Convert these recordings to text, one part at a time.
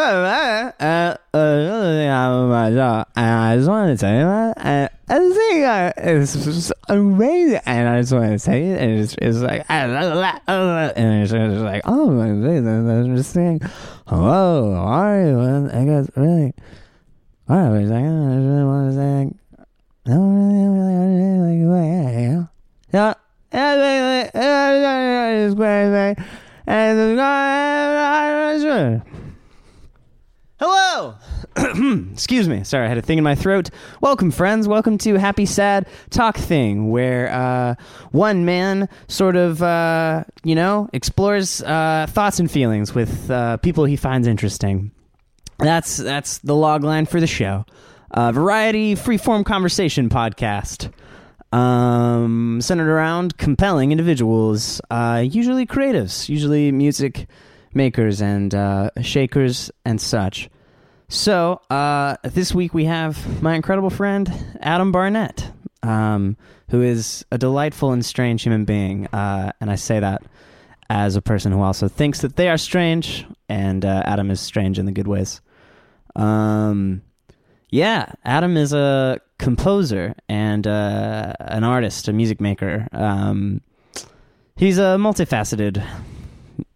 uh, uh, and I just wanted to tell you that. And I think uh, it's just amazing. And I just wanted to say it. And it's, it's like, and it's just like, oh, my goodness. I'm just saying, hello, how are you? And I guess, really, what I was like, I just really want to say, like, I don't really, really, really, like, you know? Yeah. It's great, and Hello! Excuse me. Sorry, I had a thing in my throat. Welcome, friends. Welcome to Happy Sad Talk Thing, where uh, one man sort of, uh, you know, explores uh, thoughts and feelings with uh, people he finds interesting. That's that's the log line for the show. Uh, variety, freeform conversation podcast. Um, centered around compelling individuals, uh, usually creatives, usually music makers and uh, shakers and such. So uh, this week we have my incredible friend Adam Barnett, um, who is a delightful and strange human being, uh, and I say that as a person who also thinks that they are strange, and uh, Adam is strange in the good ways. Um, yeah, Adam is a composer and uh, an artist, a music maker. Um, he's a multifaceted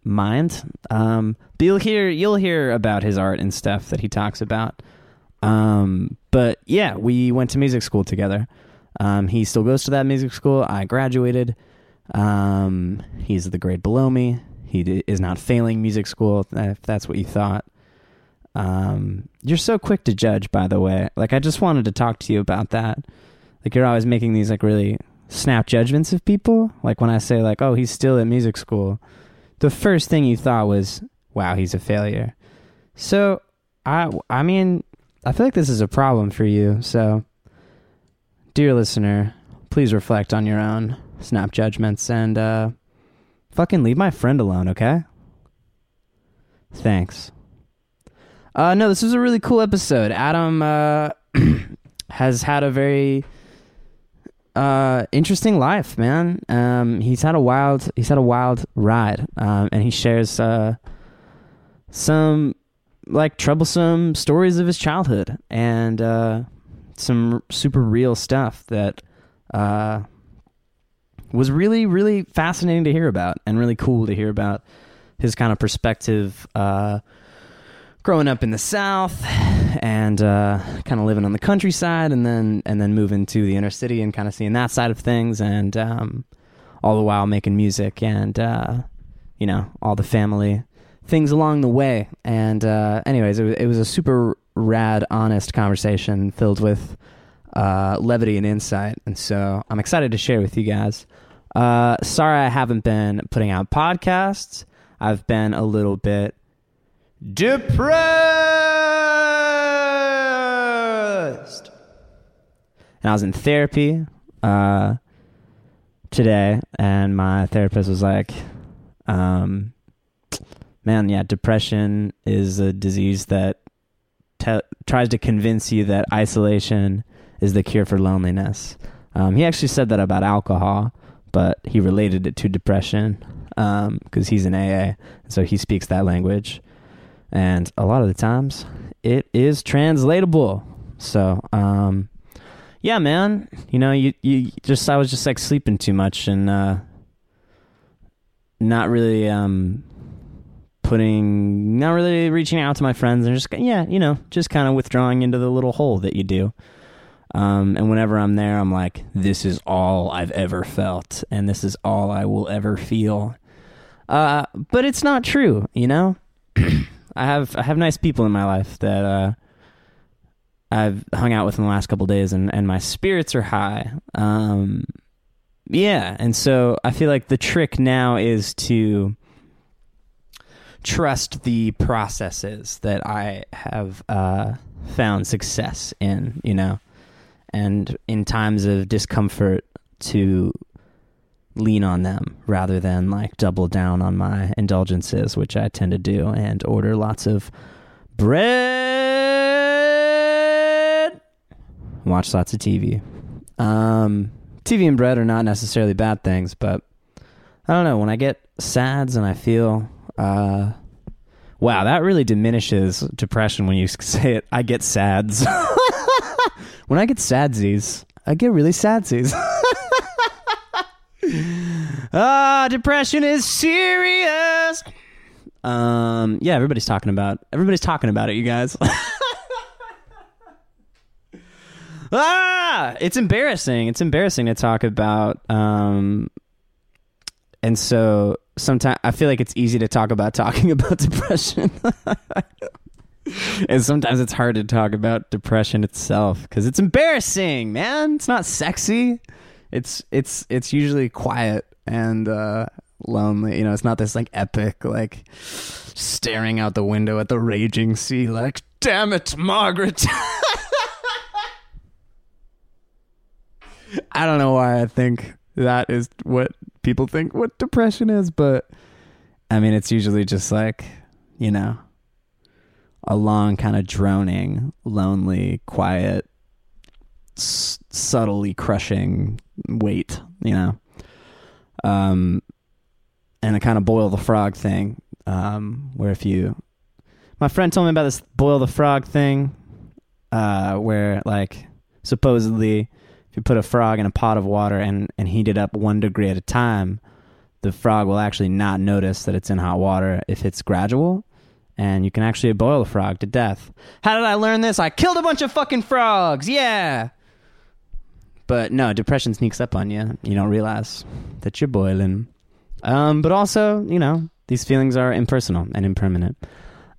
mind. Um, but you'll hear you'll hear about his art and stuff that he talks about. Um, but yeah, we went to music school together. Um, he still goes to that music school. I graduated. Um, he's the grade below me. He d- is not failing music school. If that's what you thought. Um, you're so quick to judge, by the way. Like, I just wanted to talk to you about that. Like, you're always making these like really snap judgments of people. Like when I say like, "Oh, he's still at music school," the first thing you thought was, "Wow, he's a failure." So, I I mean, I feel like this is a problem for you. So, dear listener, please reflect on your own snap judgments and uh, fucking leave my friend alone, okay? Thanks. Uh, no, this was a really cool episode. Adam uh, has had a very uh, interesting life, man. Um, he's had a wild he's had a wild ride, um, and he shares uh, some like troublesome stories of his childhood and uh, some super real stuff that uh, was really really fascinating to hear about and really cool to hear about his kind of perspective uh, growing up in the South and uh, kind of living on the countryside, and then and then moving to the inner city and kind of seeing that side of things, and um, all the while making music and uh, you know all the family things along the way. And uh, anyways, it was, it was a super rad, honest conversation filled with uh, levity and insight, and so I'm excited to share with you guys. Uh, sorry, I haven't been putting out podcasts. I've been a little bit depressed. And I was in therapy uh, today, and my therapist was like, um, "Man, yeah, depression is a disease that te- tries to convince you that isolation is the cure for loneliness." Um, he actually said that about alcohol, but he related it to depression because um, he's an AA, so he speaks that language and a lot of the times it is translatable. So, um, yeah, man, you know, you you just I was just like sleeping too much and uh, not really um, putting, not really reaching out to my friends and just yeah, you know, just kind of withdrawing into the little hole that you do. Um, and whenever I'm there, I'm like, this is all I've ever felt, and this is all I will ever feel. Uh, but it's not true, you know. I have I have nice people in my life that uh, I've hung out with in the last couple days, and and my spirits are high. Um, yeah, and so I feel like the trick now is to trust the processes that I have uh, found success in. You know, and in times of discomfort to lean on them rather than like double down on my indulgences, which I tend to do, and order lots of bread. Watch lots of TV. Um, TV and bread are not necessarily bad things, but I don't know. When I get sads and I feel uh, Wow, that really diminishes depression when you say it. I get sads. when I get sadsies, I get really sadsies. ah, depression is serious. Um, yeah, everybody's talking about everybody's talking about it, you guys. Ah, it's embarrassing. It's embarrassing to talk about. Um, and so sometimes I feel like it's easy to talk about talking about depression. and sometimes it's hard to talk about depression itself because it's embarrassing, man. It's not sexy. It's it's it's usually quiet and uh, lonely. You know, it's not this like epic like staring out the window at the raging sea, like damn it, Margaret. I don't know why I think that is what people think what depression is, but I mean, it's usually just like, you know, a long, kind of droning, lonely, quiet, s- subtly crushing weight, you know. Um, and a kind of boil the frog thing, um, where if you, my friend told me about this boil the frog thing, uh, where like supposedly if you put a frog in a pot of water and, and heat it up one degree at a time, the frog will actually not notice that it's in hot water if it's gradual. And you can actually boil a frog to death. How did I learn this? I killed a bunch of fucking frogs. Yeah. But no, depression sneaks up on you. You don't realize that you're boiling. Um, but also, you know, these feelings are impersonal and impermanent.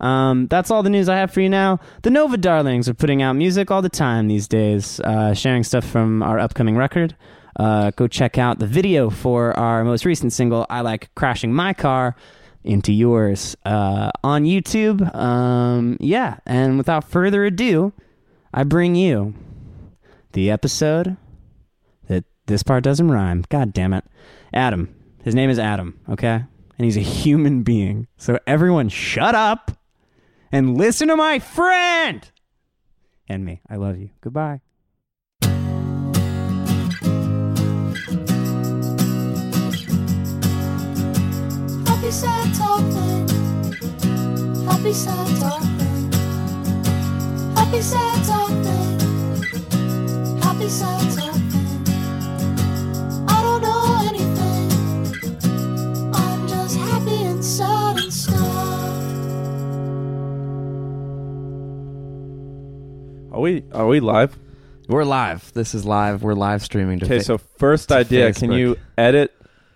Um, that's all the news I have for you now. The Nova Darlings are putting out music all the time these days, uh, sharing stuff from our upcoming record. Uh, go check out the video for our most recent single, I Like Crashing My Car into yours uh, on YouTube. Um, yeah, and without further ado, I bring you the episode that this part doesn't rhyme. God damn it. Adam. His name is Adam, okay? And he's a human being. So everyone shut up and listen to my friend and me. I love you. Goodbye. Happy sad talking. Happy sad talking. Happy sad talking. Happy sad talking. I don't know anything. I'm just happy and sad Are we are we live? We're live. This is live. We're live streaming. To Okay, fa- so first to idea, can Facebook. you edit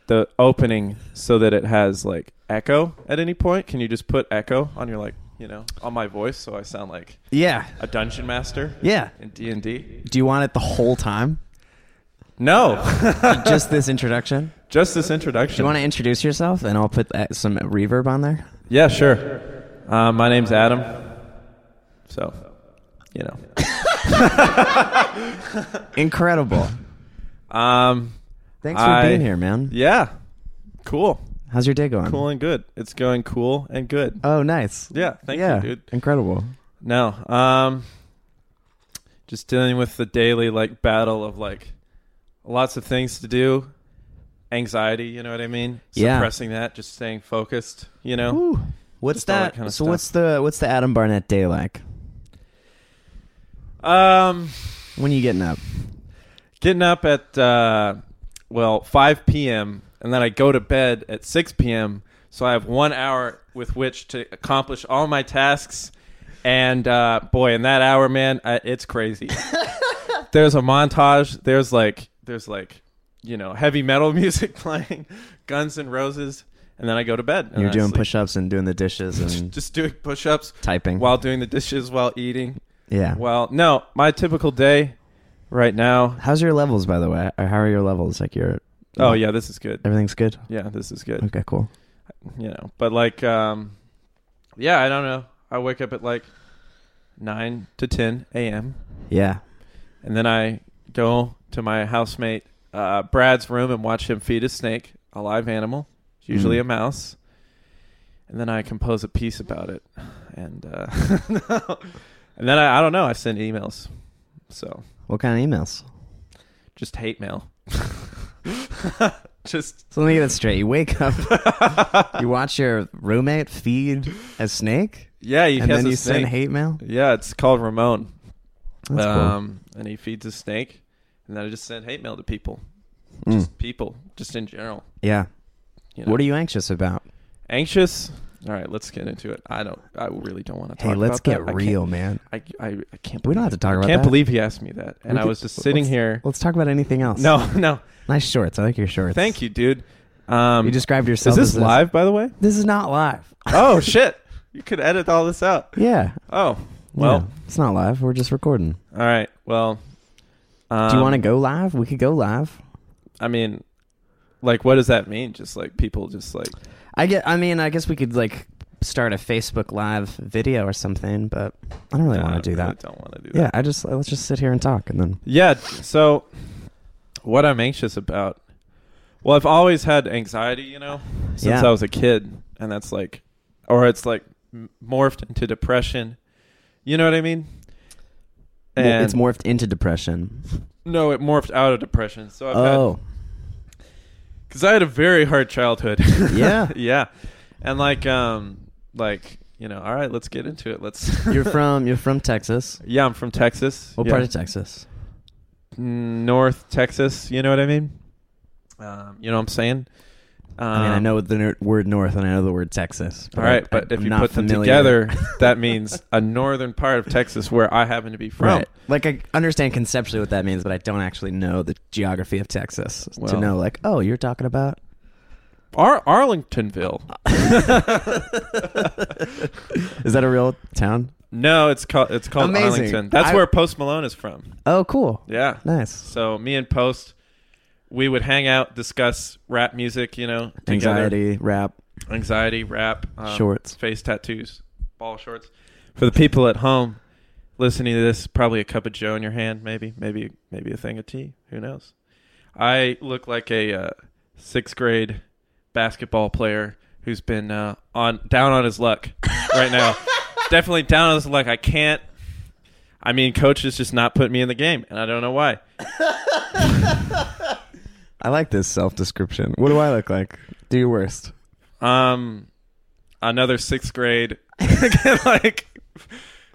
the opening so that it has like echo at any point? Can you just put echo on your like, you know, on my voice so I sound like yeah, a dungeon master yeah. in D&D? Do you want it the whole time? No. Just this introduction? just this Do introduction. you want to introduce yourself, and I'll put uh, some reverb on there? Yeah, sure. Um, my name's Adam. So, you know. Incredible. Um, Thanks for I- being here, man. yeah. Cool. How's your day going? Cool and good. It's going cool and good. Oh, nice. Yeah, thank yeah, you, dude. Incredible. No. Um just dealing with the daily like battle of like lots of things to do. Anxiety, you know what I mean? Yeah. Suppressing that, just staying focused, you know? Ooh. What's Just all that? that kinda so stuff. what's the what's the Adam Barnett day like? Um When you getting up? getting up at uh well, 5 p.m. and then I go to bed at 6 p.m. So I have 1 hour with which to accomplish all my tasks. And uh boy, in that hour, man, I, it's crazy. there's a montage. There's like there's like you know heavy metal music playing, Guns N' Roses, and then I go to bed. and You're I doing sleep. push-ups and doing the dishes and just doing push-ups typing. while doing the dishes while eating. Yeah. Well, no, my typical day right now. How's your levels, by the way? Or how are your levels? Like your Oh yeah, this is good. everything's good. Yeah, this is good. Okay, cool. You know, but like, um, yeah, I don't know. I wake up at like nine to ten a.m. Yeah. and then I go to my housemate uh, Brad's room and watch him feed a snake, a live animal, usually Mhm. a mouse, and then I compose a piece about it, and uh, and then I, I don't know. I send emails, so What kind of emails? just hate mail. just So let me get it straight. You wake up, you watch your roommate feed a snake, yeah, he and has then a you snake. send hate mail. Yeah, it's called Ramon. That's cool. um, and he feeds a snake, and then I just send hate mail to people, Mm. just people, just in general. Yeah. You know? What are you anxious about? anxious? All right, let's get into it. I don't. I really don't want to talk. Hey, let's get that. I real, man. I, I, I can't. We don't believe- have to talk about. I can't that. believe he asked me that, and We I could- was just sitting let's- here. Let's talk about anything else. No, no. Nice shorts. I like your shorts. Thank you, dude. Um, You described yourself. is this as live, by the way? This is not live. Oh shit! You could edit all this out. Yeah. Oh, well. Yeah. it's not live. We're just recording. All right. Well, um, Do you want to go live? We could go live. I mean, like, what does that mean? Just like people, just like I get. I mean, I guess we could like start a Facebook Live video or something, but I don't really want to do that. Don't want to do that. Yeah, I just let's just sit here and talk, and then Yeah. So, what I'm anxious about? Well, I've always had anxiety, you know, since Yeah. I was a kid, and that's like, or it's like m- morphed into depression. You know what I mean? Well, And it's morphed into depression. no, it morphed out of depression. So I've had oh, because I had a very hard childhood. Yeah? yeah, and like, um, like you know, all right, let's get into it. Let's. you're from you're from Texas. yeah, I'm from Texas. What yeah. part of Texas? North Texas. You know what I mean? Um, you know what I'm saying? Um, I mean, I know the ner- word north and I know the word Texas. All right, I- but if I'm you not put them familiar. together, that means a northern part of Texas where I happen to be from. Right. Like I understand conceptually what that means, but I don't actually know the geography of Texas to Well- know. Like, oh, you're talking about. Ar- Arlingtonville. Is that a real town? No, it's called it's called Amazing. Arlington. That's I- where Post Malone is from. Oh, cool. Yeah. Nice. So me and Post, we would hang out, discuss rap music. You know, together. Anxiety, rap, anxiety, rap, um, Shorts. face tattoos, ball shorts. For the people at home listening to this, probably a cup of Joe in your hand, maybe, maybe, maybe a thing of tea. Who knows? I look like a uh, sixth grade basketball player who's been uh, on down on his luck right now. Definitely down on his luck. I can't. I mean, coach is just not putting me in the game, and I don't know why. I like this self description. What do I look like? Do your worst. Um, another sixth grade, like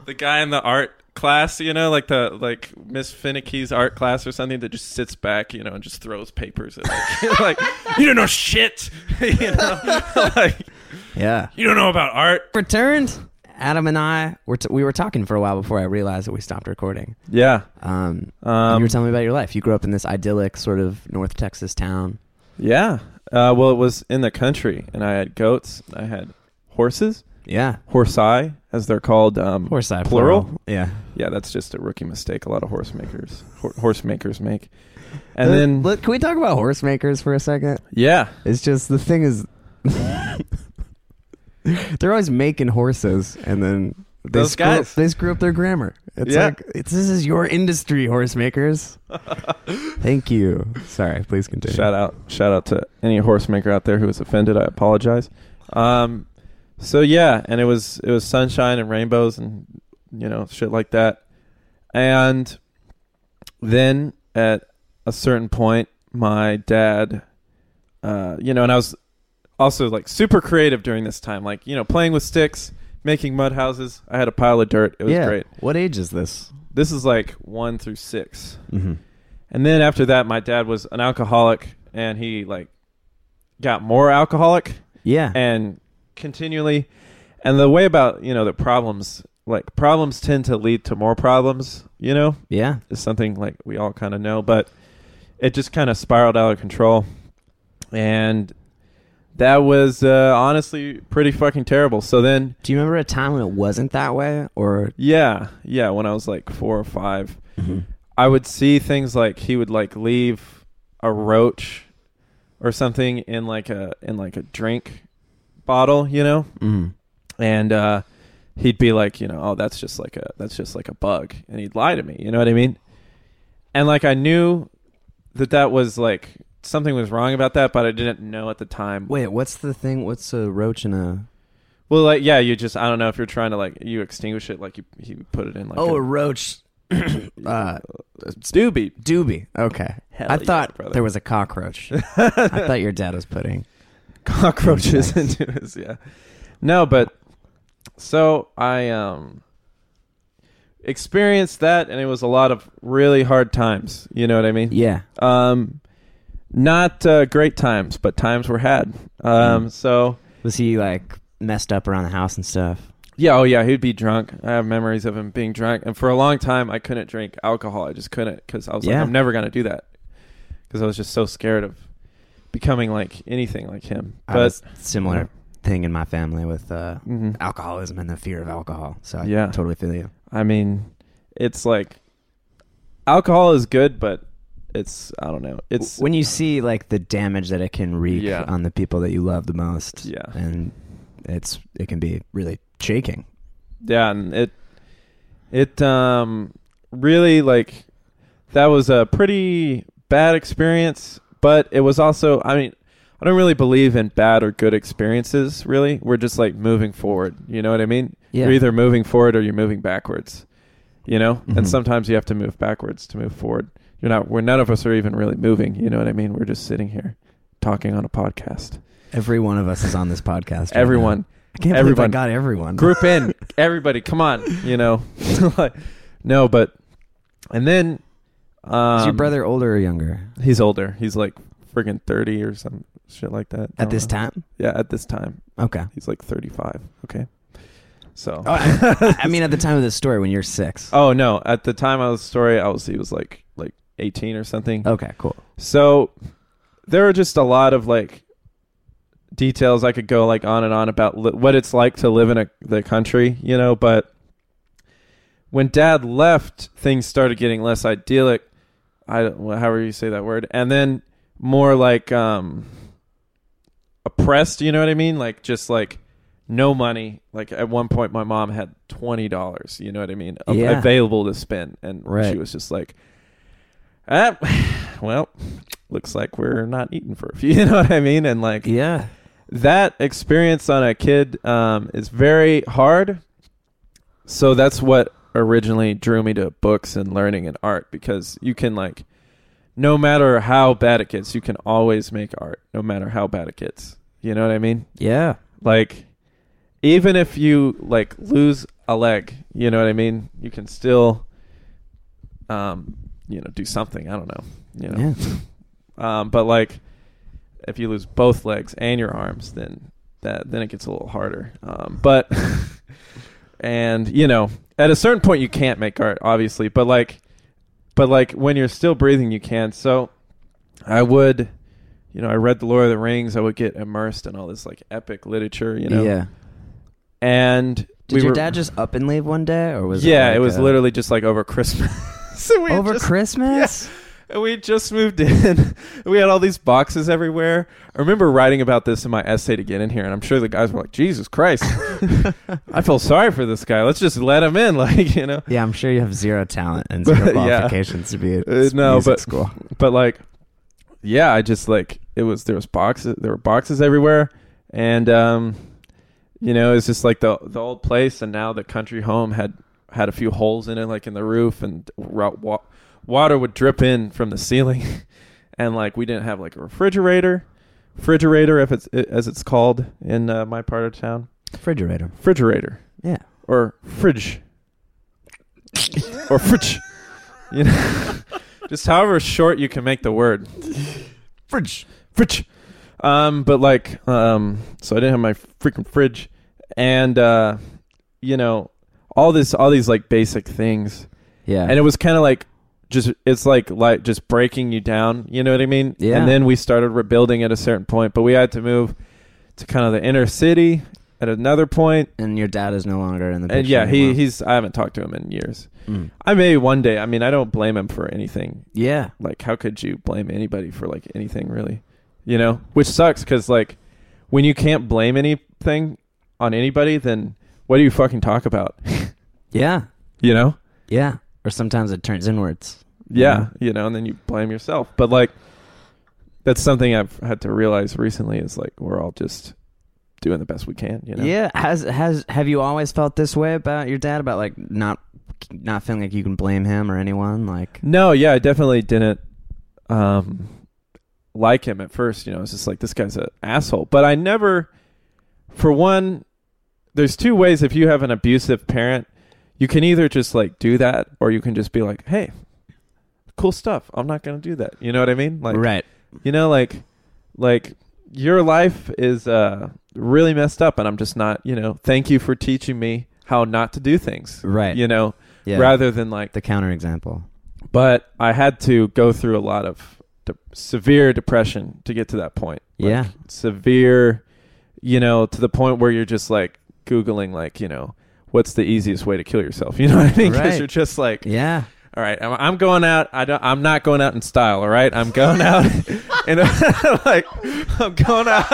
the guy in the art class, you know, like the like Miss Finicky's art class or something that just sits back, you know, and just throws papers at like, like you don't know shit, you know, like Yeah. you don't know about art. Returned. Adam and I were t- we were talking for a while before I realized that we stopped recording. Yeah, Um, um, you were telling me about your life. You grew up in this idyllic sort of North Texas town. yeah. Uh, well, it was in the country, and I had goats. I had horses, Yeah. horsei, as they're called. Um, Horse eye plural. Yeah. Yeah, that's just a rookie mistake. A lot of horse makers, hor- horse makers make. And Uh, then, look, can we talk about horse makers for a second? yeah, It's just the thing is, they're always making horses, and then they Those screw up, they screw up their grammar. It's Yeah. like it's, this is your industry, horse makers. Thank you. Sorry, please continue. Shout out, shout out to any horse maker out there who was offended. I apologize. Um, so yeah, and it was it was sunshine and rainbows and you know shit like that. And then at a certain point, my dad, uh, you know, and I was also like super creative during this time, like you know, playing with sticks, making mud houses. I had a pile of dirt. It was yeah. great. What age is this? This is like one through six. Mm-hmm. And then after that, my dad was an alcoholic, and he like got more alcoholic Yeah. and continually. And the way about you know the problems, like problems tend to lead to more problems. You know, yeah. is something like we all kind of know, but it just kind of spiraled out of control, and that was uh, honestly pretty fucking terrible. So then, Do you remember a time when it wasn't that way, or? yeah, yeah, when I was like four or five, I would see things like he would like leave a roach or something in like a in like a drink bottle, you know, Mm-hmm. and uh, he'd be like, you know, oh, that's just like a that's just like a bug, and he'd lie to me, you know what I mean? And like I knew that that was like something was wrong about that, but I didn't know at the time. Wait, what's the thing? What's a roach in a? Well, like yeah, you just I don't know if you're trying to like you extinguish it, like you you put it in like oh, a- a roach uh, Doobie. Doobie. Okay. Hell I yeah, thought brother. there was a cockroach. I thought your dad was putting. cockroaches into his yeah. No, but so I um experienced that and it was a lot of really hard times. You know what I mean? Yeah. Um not uh, great times, but times were had. Um Mm. so Was he like messed up around the house and stuff? yeah, oh yeah, he'd be drunk. I have memories of him being drunk and for a long time I couldn't drink alcohol. I just couldn't cuz I was Yeah. like I'm never going to do that. Cuz I was just so scared of becoming like anything like him. But similar thing in my family with uh, Mhm. alcoholism and the fear of alcohol. So I Yeah. totally feel you. I mean, it's like alcohol is good, but it's I don't know. It's when you see like the damage that it can wreak Yeah. on the people that you love the most. Yeah. And it's it can be really shaking. yeah, and it it um really like that was a pretty bad experience, but it was also I mean, I don't really believe in bad or good experiences, really. We're just like moving forward, you know what I mean? Yeah. You're either moving forward or you're moving backwards. You know? Mhm. And sometimes you have to move backwards to move forward. You're not we're none of us are even really moving, you know what I mean? We're just sitting here talking on a podcast. Every one of us is on this podcast. right Everyone now. I can't everyone- believe I got everyone. group in everybody come on you know no but and then um is your brother older or younger? he's older he's like friggin 30 or some shit like that At this know. time? yeah at this time Okay. he's like 35 okay so Oh, I, I mean, at the time of this story, when you're six. oh no at the time of the story i was he was like 18 or something Okay, cool. So there are just a lot of like details I could go like on and on about li- what it's like to live in a, the country, you know, but when dad left, things started getting less idyllic. I don't- however you say that word. And then more like um oppressed, you know what I mean? Like just like no money. Like at one point my mom had $20, you know what I mean? Yeah. available to spend and Right. she was just like ah, well, looks like we're not eating for a few, you know what I mean? And like Yeah. that experience on a kid um, is very hard. So that's what originally drew me to books and learning and art because you can like, no matter how bad it gets, you can always make art. No matter how bad it gets, you know what I mean? Yeah. Like, even if you like lose a leg, you know what I mean? You can still, um, you know, do something. I don't know, you know. Yeah. Um, but like, if you lose both legs and your arms, then that then it gets a little harder. Um, but and you know, at a certain point, you can't make art, obviously. But like, but like when you're still breathing, you can. So I would, you know, I read the Lord of the Rings. I would get immersed in all this like epic literature, you know. Yeah. And Did we your were- dad just up and leave one day, or was yeah, it, like it was a- literally just like over Christmas. so we over just, Christmas? And we just moved in. we had all these boxes everywhere. I remember writing about this in my essay to get in here, and I'm sure the guys were like, "Jesus Christ, I feel sorry for this guy. Let's just let him in." Like, you know. Yeah, I'm sure you have zero talent and But, zero yeah. qualifications to be at Uh, no, but- school. But like, yeah, I just like it was. There was boxes. There were boxes everywhere, and um, you know, it's just like the the old place, and now the country home had had a few holes in it, like in the roof, and wa- wa- water would drip in from the ceiling, and like we didn't have like a refrigerator, refrigerator if it's as it's called in uh, my part of town, Refrigerator. refrigerator. Yeah. or fridge. Or fridge, you know, just however short you can make the word. Fridge. fridge. Um, but like, um, so I didn't have my freaking fridge, and uh, you know, all this, all these like basic things, Yeah. and it was kind of like just it's like like just breaking you down. You know what I mean? Yeah. And then we started rebuilding at a certain point, but we had to move to kind of the inner city at another point. and your dad is no longer in the picture. And yeah, he anymore. he's I haven't talked to him in years. Mm. I may one day. I mean, I don't blame him for anything. Yeah. Like, how could you blame anybody for like anything really? You know, which sucks because like when you can't blame anything on anybody, then what do you fucking talk about? Yeah. you know? Yeah. Or sometimes it turns inwards. Yeah, you know, and then you blame yourself. But like, that's something I've had to realize recently is like we're all just doing the best we can. You know? Yeah. Has has have you always felt this way about your dad about like not not feeling like you can blame him or anyone. Like, No, yeah, I definitely didn't um, like him at first. You know, It's just like, this guy's an asshole. But I never, for one, there's two ways if you have an abusive parent, you can either just like do that or you can just be like, hey, cool stuff. I'm not going to do that. You know what I mean? Like, right? you know, like, like your life is uh, really messed up and I'm just not, you know, thank you for teaching me how not to do things. Right. You know, Yeah. rather than like, the counterexample. but I had to go through a lot of de- severe depression to get to that point. Like, Yeah. severe, you know, to the point where you're just like googling, like, you know, what's the easiest way to kill yourself? You know what I mean? Because Right. you're just like, Yeah. all right, I'm, I'm going out. I don't. I'm not going out in style. All right, I'm going out, and like I'm going out.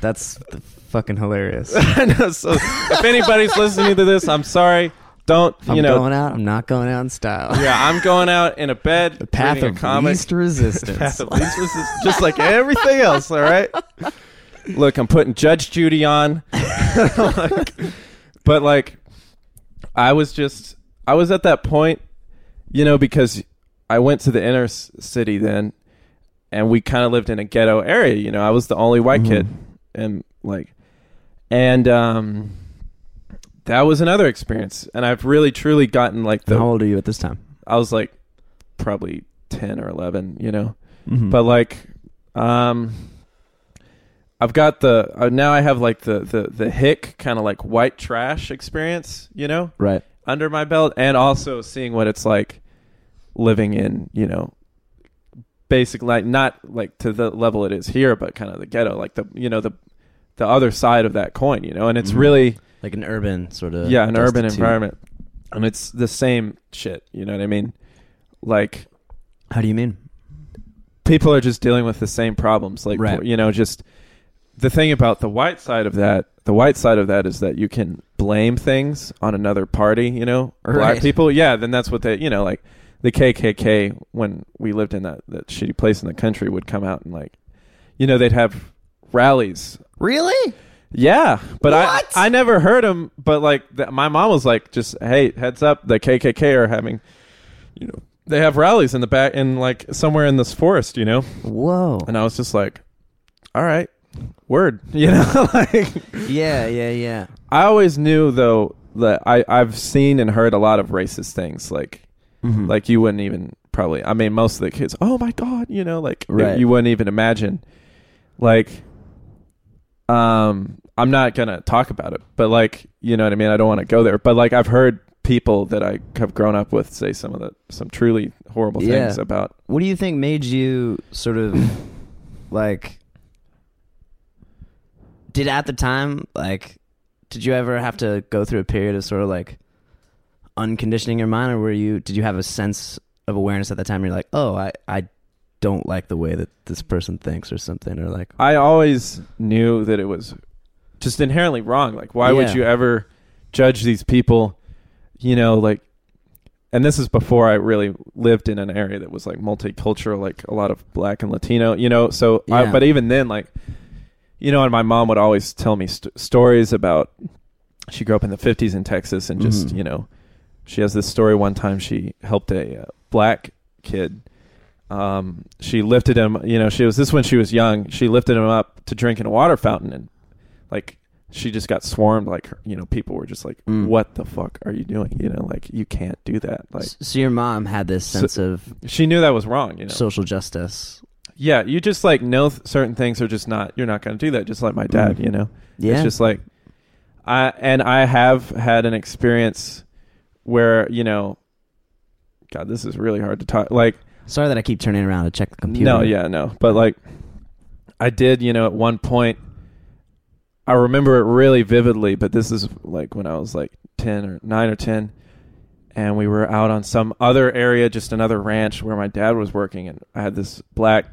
That's fucking hilarious. I know. So if anybody's listening to this, I'm sorry. Don't you I'm know? going out. I'm not going out in style. Yeah, I'm going out in a bed. The path of a comic. least resistance. Path of least resistance, just like everything else. All right. Look, I'm putting Judge Judy on, Like, but like, I was just, I was at that point, you know, because I went to the inner s- city then, and we kind of lived in a ghetto area. You know, I was the only white Mhm. kid, and like, and um, that was another experience. And I've really truly gotten like the How old are you at this time? I was like probably 10 or 11, you know. Mm-hmm. But like um I've got the uh, now I have like the the the hick kind of like white trash experience, you know, right. under my belt and also seeing what it's like living in, you know, basic like not like to the level it is here, but kind of the ghetto, like the you know the the other side of that coin, you know, and it's Mhm. really Like an urban sort of. yeah, an urban environment. And it's the same shit, you know what I mean? Like How do you mean? people are just dealing with the same problems like Right. you know just the thing about the white side of that the white side of that is that you can blame things on another party you know black Right. people yeah then that's what they you know like the kkk when we lived in that, that shitty place in the country would come out and like you know they'd have rallies Really? yeah but What? i i never heard them but like the, my mom was like just hey heads up the kkk are having you know they have rallies in the back in like somewhere in this forest you know Whoa. and I was just like, all right, word. You know, like Yeah, yeah, yeah. I always knew though that I I've seen and heard a lot of racist things like Mhm. like you wouldn't even probably. I mean, most of the kids, oh my god, you know, like Right. you wouldn't even imagine. Like, um, I'm not gonna talk about it, but like, you know what I mean. I don't want to go there, but like, I've heard people that I have grown up with say some of the some truly horrible Yeah. things about. What do you think made you sort of like did at the time like did you ever have to go through a period of sort of like unconditioning your mind or were you did you have a sense of awareness at the time you're like oh i i don't like the way that this person thinks or something or like I always knew that it was just inherently wrong. Like, why would you ever judge these people? You know, like, and this is before I really lived in an area that was like multicultural, like a lot of black and Latino. You know, so I, but even then, like, you know, and my mom would always tell me st- stories about. She grew up in the '50s in Texas, and just Mhm. you know, she has this story. One time, she helped a uh, black kid um, she lifted him. You know, she was this when she was young. She lifted him up to drink in a water fountain, and like she just got swarmed. Like her, you know, people were just like, Mm. "What the fuck are you doing?" You know, like you can't do that. Like so your mom had this So- sense of she knew that was wrong. You know, social justice yeah, you just like know th- certain things are just not. You're not going to do that. Just like my dad. Mm. You know, yeah it's just like I and I have had an experience where you know, God, this is really hard to talk. Like sorry that i keep turning around to check the computer No, yeah, no. But like I did, you know, at one point I remember it really vividly, but this is like when I was like 10 or 9 or 10 and we were out on some other area, just another ranch where my dad was working and I had this black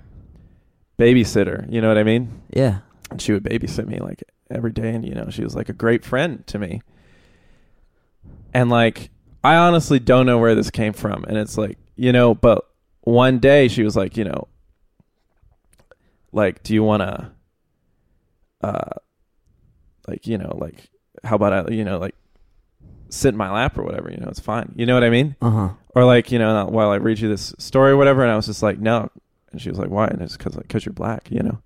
babysitter, you know what I mean? yeah And she would babysit me like every day and you know, she was like a great friend to me. And like I honestly don't know where this came from and it's like, you know, but one day she was like, you know, like do you want to uh like, you know, like how about I, you know, like sit in my lap or whatever, you know, it's fine. You know what I mean? Uh huh. Or like, you know, while I read you this story or whatever, and I was just like, no. And she was like, why? And it's because like, cause you're black, you know?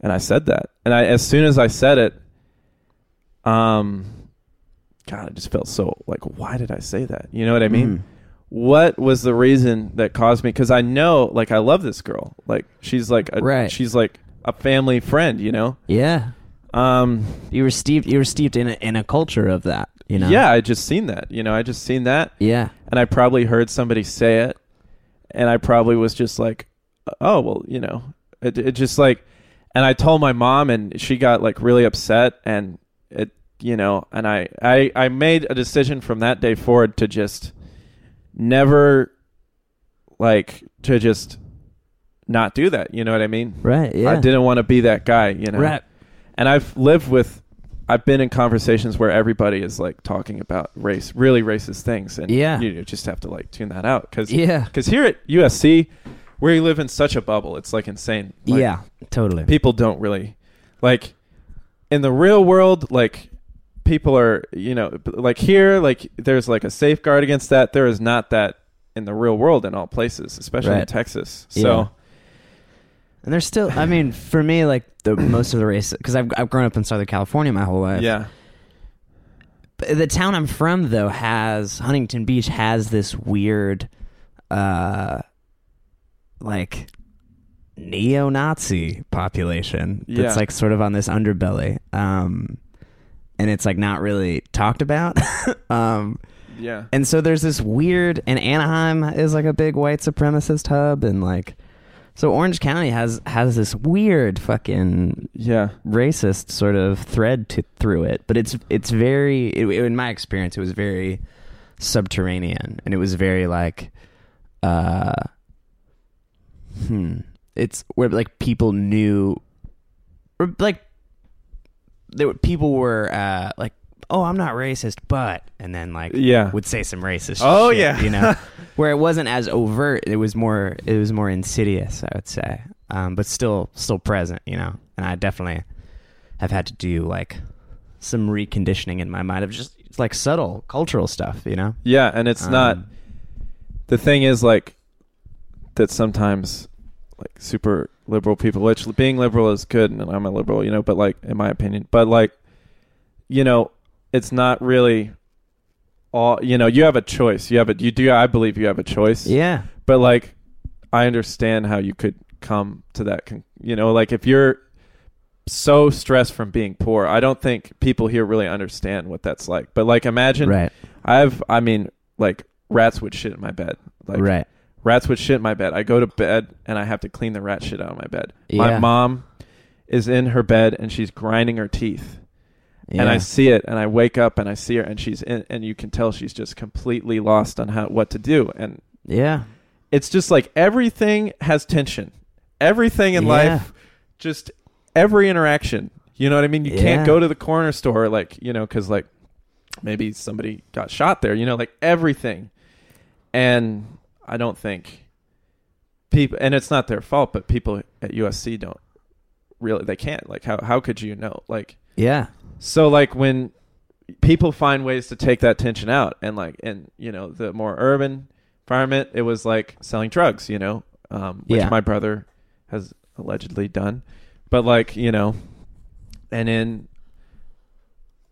And I said that. And I, as soon as I said it, um, God, I just felt so like, why did I say that? You know what I mean? Mhm. What was the reason that caused me? Because I know, like, I love this girl. Like, she's like, a, Right. she's like a family friend, you know? Yeah. Um, You were steeped. You were steeped in a, in a culture of that. You know. yeah, I just seen that, you know, I just seen that. Yeah. and I probably heard somebody say it, and I probably was just like, "Oh, well, you know," it, it just like, and I told my mom, and she got like really upset, and it, you know, and I, I, I made a decision from that day forward to just never, like, to just not do that. You know what I mean? Right. Yeah. I didn't want to be that guy. You know, Right. and I've lived with. I've been in conversations where everybody is like talking about race, really racist things, and Yeah. you just have to like tune that out because Yeah. because here at USC, we live in such a bubble, it's like insane. Like, yeah. Totally. people don't really like in the real world. Like people are, you know, like here, like there's like a safeguard against that. There is not that in the real world in all places, especially in Right. Texas. Yeah. So And there's still. I mean, for me, like the most of the race, because I've I've grown up in Southern California my whole life. yeah, But the town I'm from, though, has Huntington Beach has this weird, uh, like neo-Nazi population that's Yeah. like sort of on this underbelly, um, and it's like not really talked about. um, yeah, and so there's this weird, and Anaheim is like a big white supremacist hub, and like, so Orange County has has this weird fucking yeah, racist sort of thread to, through it, but it's it's very it, in my experience it was very subterranean and it was very like uh hmm it's where like people knew or like there were people were uh like oh I'm not racist but and then like yeah. would say some racist Oh, shit, yeah. you know where it wasn't as overt it was more it was more insidious i would say um, but still still present you know and i definitely have had to do like some reconditioning in my mind of just like subtle cultural stuff you know Yeah, and it's not. Um, The thing is, like, that sometimes, like, super liberal people, which being liberal is good, and I'm a liberal, you know, but, like, in my opinion, but, like, you know, it's not really all, you know, you have a choice. You have a, you do, I believe you have a choice. yeah But, like, I understand how you could come to that, con- you know, like, if you're so stressed from being poor, I don't think people here really understand what that's like. But, like, imagine. right I've, I mean, like rats would shit in my bed. Like right rats would shit in my bed. I go to bed and I have to clean the rat shit out of my bed. My Yeah. mom is in her bed and she's grinding her teeth. And I see it and I wake up and I see her and she's in and you can tell she's just completely lost on how what to do. And yeah it's just like everything has tension. Everything in Yeah. life just every interaction. You know what I mean? You Yeah. can't go to the corner store like, you know, cuz like maybe somebody got shot there, you know, like everything. And I don't think people and it's not their fault, but people at USC don't really they can't. Like how how could you know? Like yeah so like when people find ways to take that tension out and like in you know the more urban environment it was like selling drugs you know um which Yeah. my brother has allegedly done but like you know and in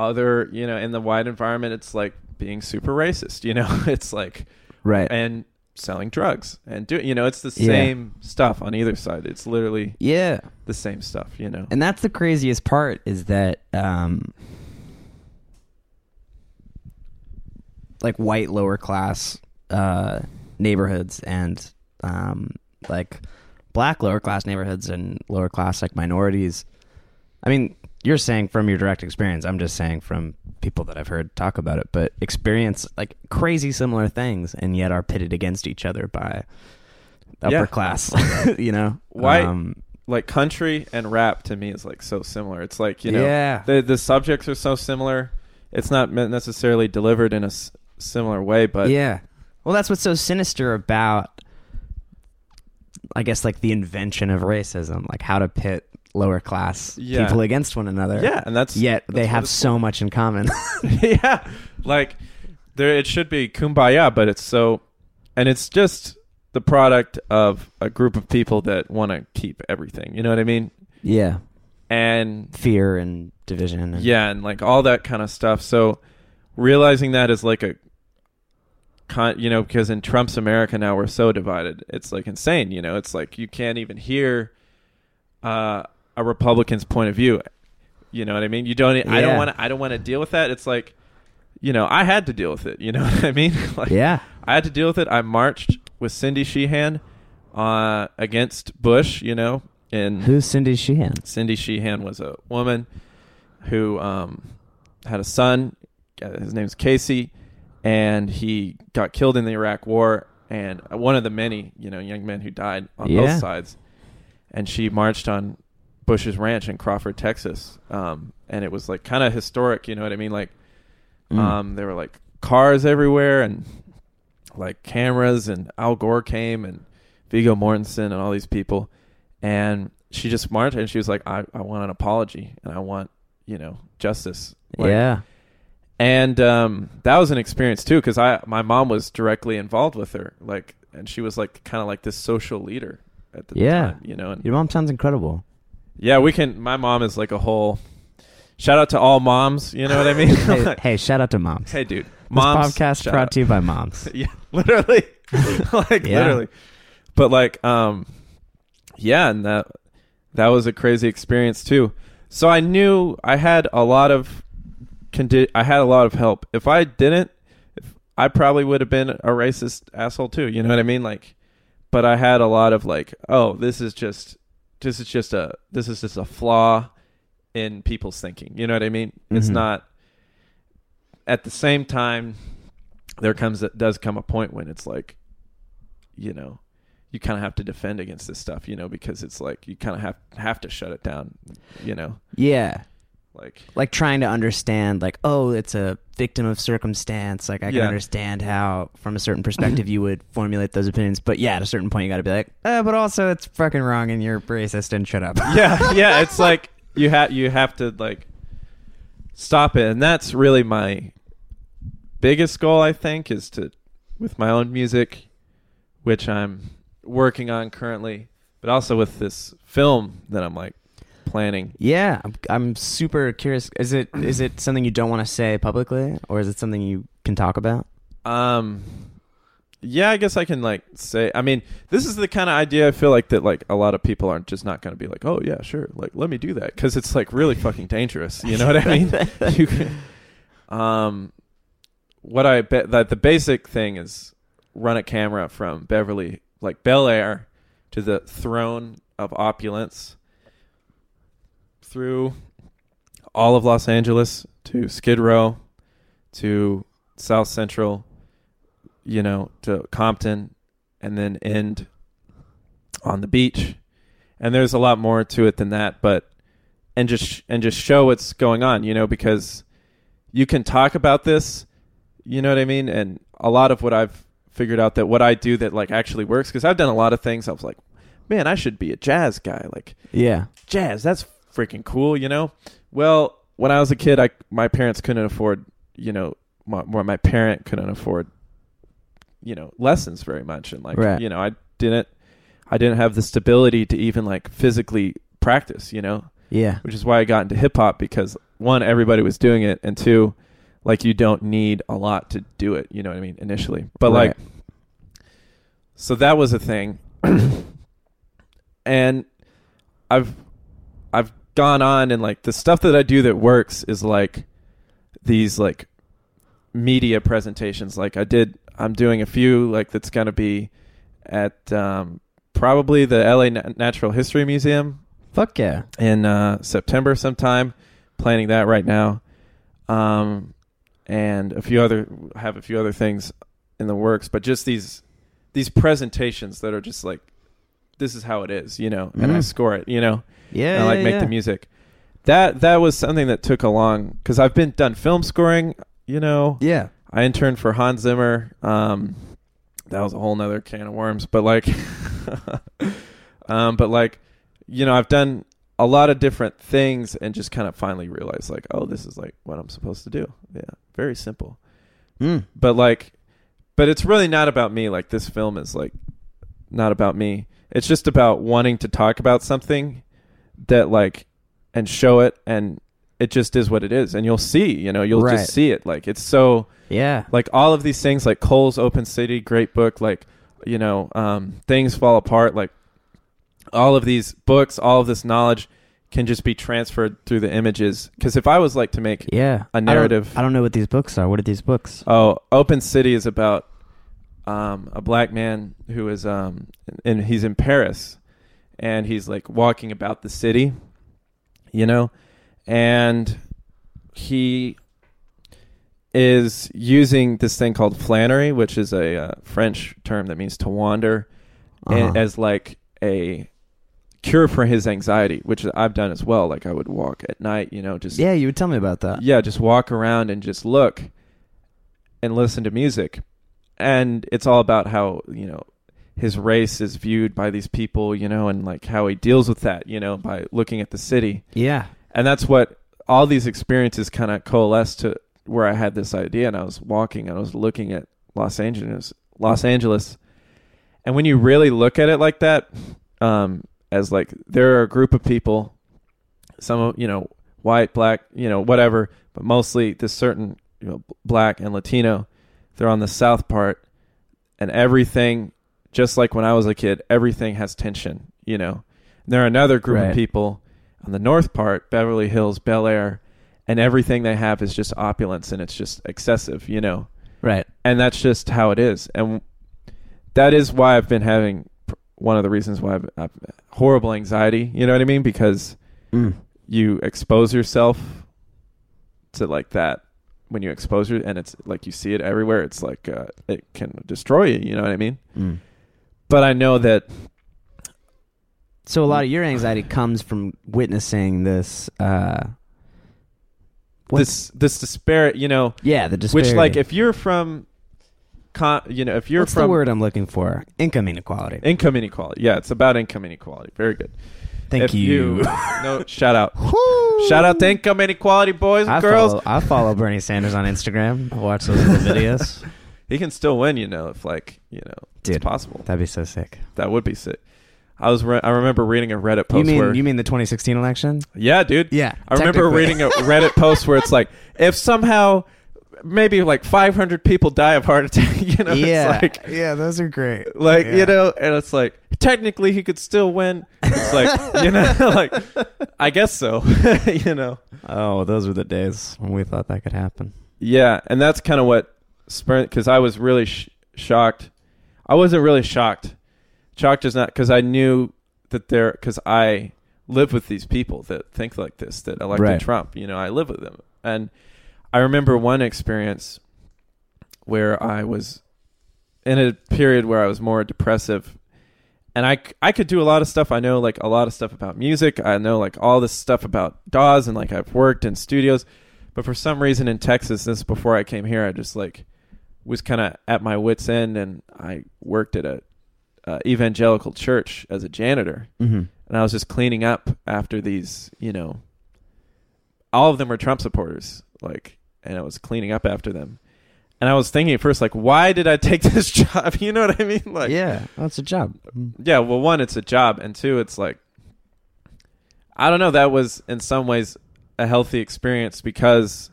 other you know in the wide environment it's like being super racist you know it's like right and selling drugs and do you know it's the Yeah. same stuff on either side. It's literally yeah. the same stuff you know. And that's the craziest part is that um like white lower class uh neighborhoods and um like black lower class neighborhoods and lower class like minorities. I mean you're saying from your direct experience i'm just saying from people that i've heard talk about it but experience like crazy similar things and yet are pitted against each other by upper Yeah. class you know Why- um, like country and rap to me is like so similar. It's like you know Yeah. the the subjects are so similar. It's not necessarily delivered in a s- similar way, but yeah. Well, that's what's so sinister about, I guess, like the invention of racism, like how to pit lower class Yeah. people against one another. Yeah, and that's Yet that's they have so much in common. yeah, like there it should be kumbaya, but it's so, and it's just the product of a group of people that want to keep everything. You know what I mean? yeah. And Fear and division. And, yeah, and like all that kind of stuff. So realizing that is like a con, you know, because in Trump's America now we're so divided. It's like insane, you know. It's like you can't even hear uh, a Republican's point of view. You know what I mean? You don't. I don't want. to I don't want to deal with that. It's like, you know, I had to deal with it. You know what I mean? like, Yeah. I had to deal with it. I marched with Cindy Sheehan uh, against Bush. You know, and Who's Cindy Sheehan? Cindy Sheehan was a woman who um, had a son. uh, His name's Casey, and he got killed in the Iraq War. And uh, one of the many, you know, young men who died on Yeah. both sides. And she marched on Bush's ranch in Crawford, Texas. Um, and it was like kind of historic. You know what I mean? Like, Mm. um, there were like cars everywhere and like cameras, and Al Gore came and Viggo Mortensen and all these people. And she just marched and she was like, I, I want an apology and I want, you know, justice. Like, yeah. And um, that was an experience too, because I my mom was directly involved with her, like, and she was like kind of like this social leader at the Yeah. time, you know. And Your mom sounds incredible. Yeah, we can. My mom is like a whole. Shout out to all moms. You know what I mean? hey, hey, shout out to moms. Hey, dude. This Moms. podcast brought out. to you by moms. yeah, literally. like Yeah. literally. But like um yeah, and that that was a crazy experience too. So I knew I had a lot of condi- I had a lot of help. If I didn't if I probably would have been a racist asshole too, you know what I mean? Like but I had a lot of like, oh, this is just this is just a this is just a flaw in people's thinking. You know what I mean? It's Mhm. not at the same time there comes does come a point when it's like you know you kind of have to defend against this stuff you know because it's like you kind of have have to shut it down you know Yeah. Like Like trying to understand, like, oh, it's a victim of circumstance. Like, I can Yeah. understand how, from a certain perspective, you would formulate those opinions. But yeah, at a certain point, you got to be like, uh, but also it's fucking wrong and you're racist and shut up. yeah yeah it's like you have you have to like stop it and that's really my biggest goal i think is to with my own music which i'm working on currently but also with this film that i'm like planning Yeah, I'm, I'm super curious. Is it is it something you don't want to say publicly, or is it something you can talk about? Um, yeah, I guess I can like say. I mean, this is the kind of idea I feel like that like a lot of people aren't just not going to be like, oh yeah, sure, like let me do that because it's like really fucking dangerous. You know what I mean? you can, um, what I bet that the basic thing is run a camera from Beverly, like Bel Air, to the throne of opulence through all of Los Angeles to Skid Row to South Central, you know, to Compton, and then end on the beach. And there's a lot more to it than that, but and just and just show what's going on, you know, because you can talk about this, you know what I mean, and a lot of what I've figured out that what I do that like actually works because I've done a lot of things. I was like, man, I should be a jazz guy, like Yeah. jazz that's freaking cool you know well when i was a kid i my parents couldn't afford you know my, my my parent couldn't afford you know lessons very much and like Right. you know i didn't i didn't have the stability to even like physically practice you know Yeah. which is why i got into hip hop because one everybody was doing it and two like you don't need a lot to do it you know what i mean initially but Right. like so that was a thing and i've gone on and like the stuff that i do that works is like these like media presentations like i did i'm doing a few like that's going to be at um probably the la Na- natural history museum Fuck yeah. in uh, September sometime. Planning that right now, um, and a few other have a few other things in the works. But just these these presentations that are just like this is how it is, you know, and I Mhm. score it, you know, Yeah. and I like yeah, make yeah. the music. That that was something that took a long because I've been done film scoring, you know. Yeah. I interned for Hans Zimmer. Um, that was a whole nother can of worms. But like, um, but like, you know, I've done a lot of different things and just kind of finally realized like, oh, this is like what I'm supposed to do. Yeah, very simple. Mm. But like, but it's really not about me. Like this film is like not about me. It's just about wanting to talk about something that like and show it and it just is what it is and you'll see you know you'll Right. just see it like it's so Yeah. like all of these things like cole's open city great book like you know um, things fall apart like all of these books all of this knowledge can just be transferred through the images because if i was like to make Yeah. A I don't- narrative. I don't, know what these books are. What are these books? oh open city is about um, a black man who is um, and he's in paris and he's like walking about the city you know and he is using this thing called flânerie which is a uh, french term that means to wander Uh-huh. and, as like a cure for his anxiety which i've done as well like i would walk at night you know just yeah, you would tell me about that. yeah, just walk around and just look and listen to music. And it's all about how, you know, his race is viewed by these people, you know, and like how he deals with that, you know, by looking at the city. Yeah. And that's what all these experiences kind of coalesced to where I had this idea and I was walking and I was looking at Los Angeles, Los Angeles. And when you really look at it like that, um, as like there are a group of people, some of, you know, white, black, you know, whatever, but mostly this certain, you know, black and Latino, they're on the south part and everything, just like when I was a kid, everything has tension, you know. And there are another group Right. of people on the north part, Beverly Hills, Bel Air, and everything they have is just opulence and it's just excessive, you know. Right. And that's just how it is. And that is why I've been having one of the reasons why I've, I've horrible anxiety, you know what I mean? Because Mm. you expose yourself to like that when you expose it and it's like you see it everywhere it's like uh, it can destroy you you know what i mean Mm. But i know that So a lot of your anxiety comes from witnessing this. Uh, this this despair you know yeah, the disparity. which like if you're from con- you know if you're What's from the word I'm looking for? Income inequality. income inequality yeah it's about income inequality very good Thank If you. no shout out shout out to income inequality boys and I girls follow, I follow Bernie Sanders on Instagram. I watch those little videos. He can still win you know if like you know Dude. it's possible That'd be so sick. that would be sick I was re- I remember reading a Reddit post You mean where you mean the 2016 election? yeah dude Yeah, I remember reading a Reddit post where it's like, if somehow maybe like 500 people die of heart attack, you know, yeah, it's like, yeah, those are great. like Yeah. you know, and it's like technically he could still win. It's like you know, like I guess so, you know. Oh, those were the days when we thought that could happen. Yeah, and that's kind of what spurred because I was really sh- shocked. I wasn't really shocked. Shocked is not because I knew that there because I live with these people that think like this that elected Right. Trump. You know, I live with them, and I remember one experience where I was in a period where I was more depressive. And I, I could do a lot of stuff. I know like a lot of stuff about music. I know like all this stuff about DAWs and like I've worked in studios. But for some reason in Texas, this is before I came here, I just like was kind of at my wits end, and I worked at a uh, evangelical church as a janitor, Mm-hmm. and I was just cleaning up after these, you know, all of them were Trump supporters, like, and I was cleaning up after them, and I was thinking at first, like, why did I take this job? You know what I mean? Like, yeah, that's a job. yeah, well, one, it's a job, and two, it's like, I don't know. That was in some ways a healthy experience because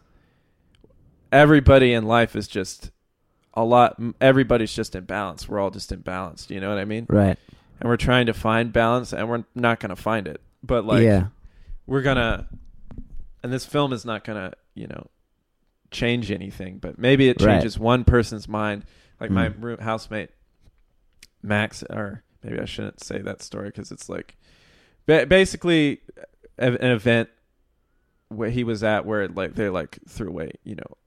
everybody in life is just a lot. Everybody's just imbalanced. We're all just imbalanced. You know what I mean? Right. And we're trying to find balance, and we're not going to find it. But like, yeah. we're gonna, and this film is not gonna, you know, change anything. But maybe it Right. changes one person's mind. Like my Mm. room, housemate Max, or maybe I shouldn't say that story because it's like ba- basically an event where he was at where like they like threw away, you know,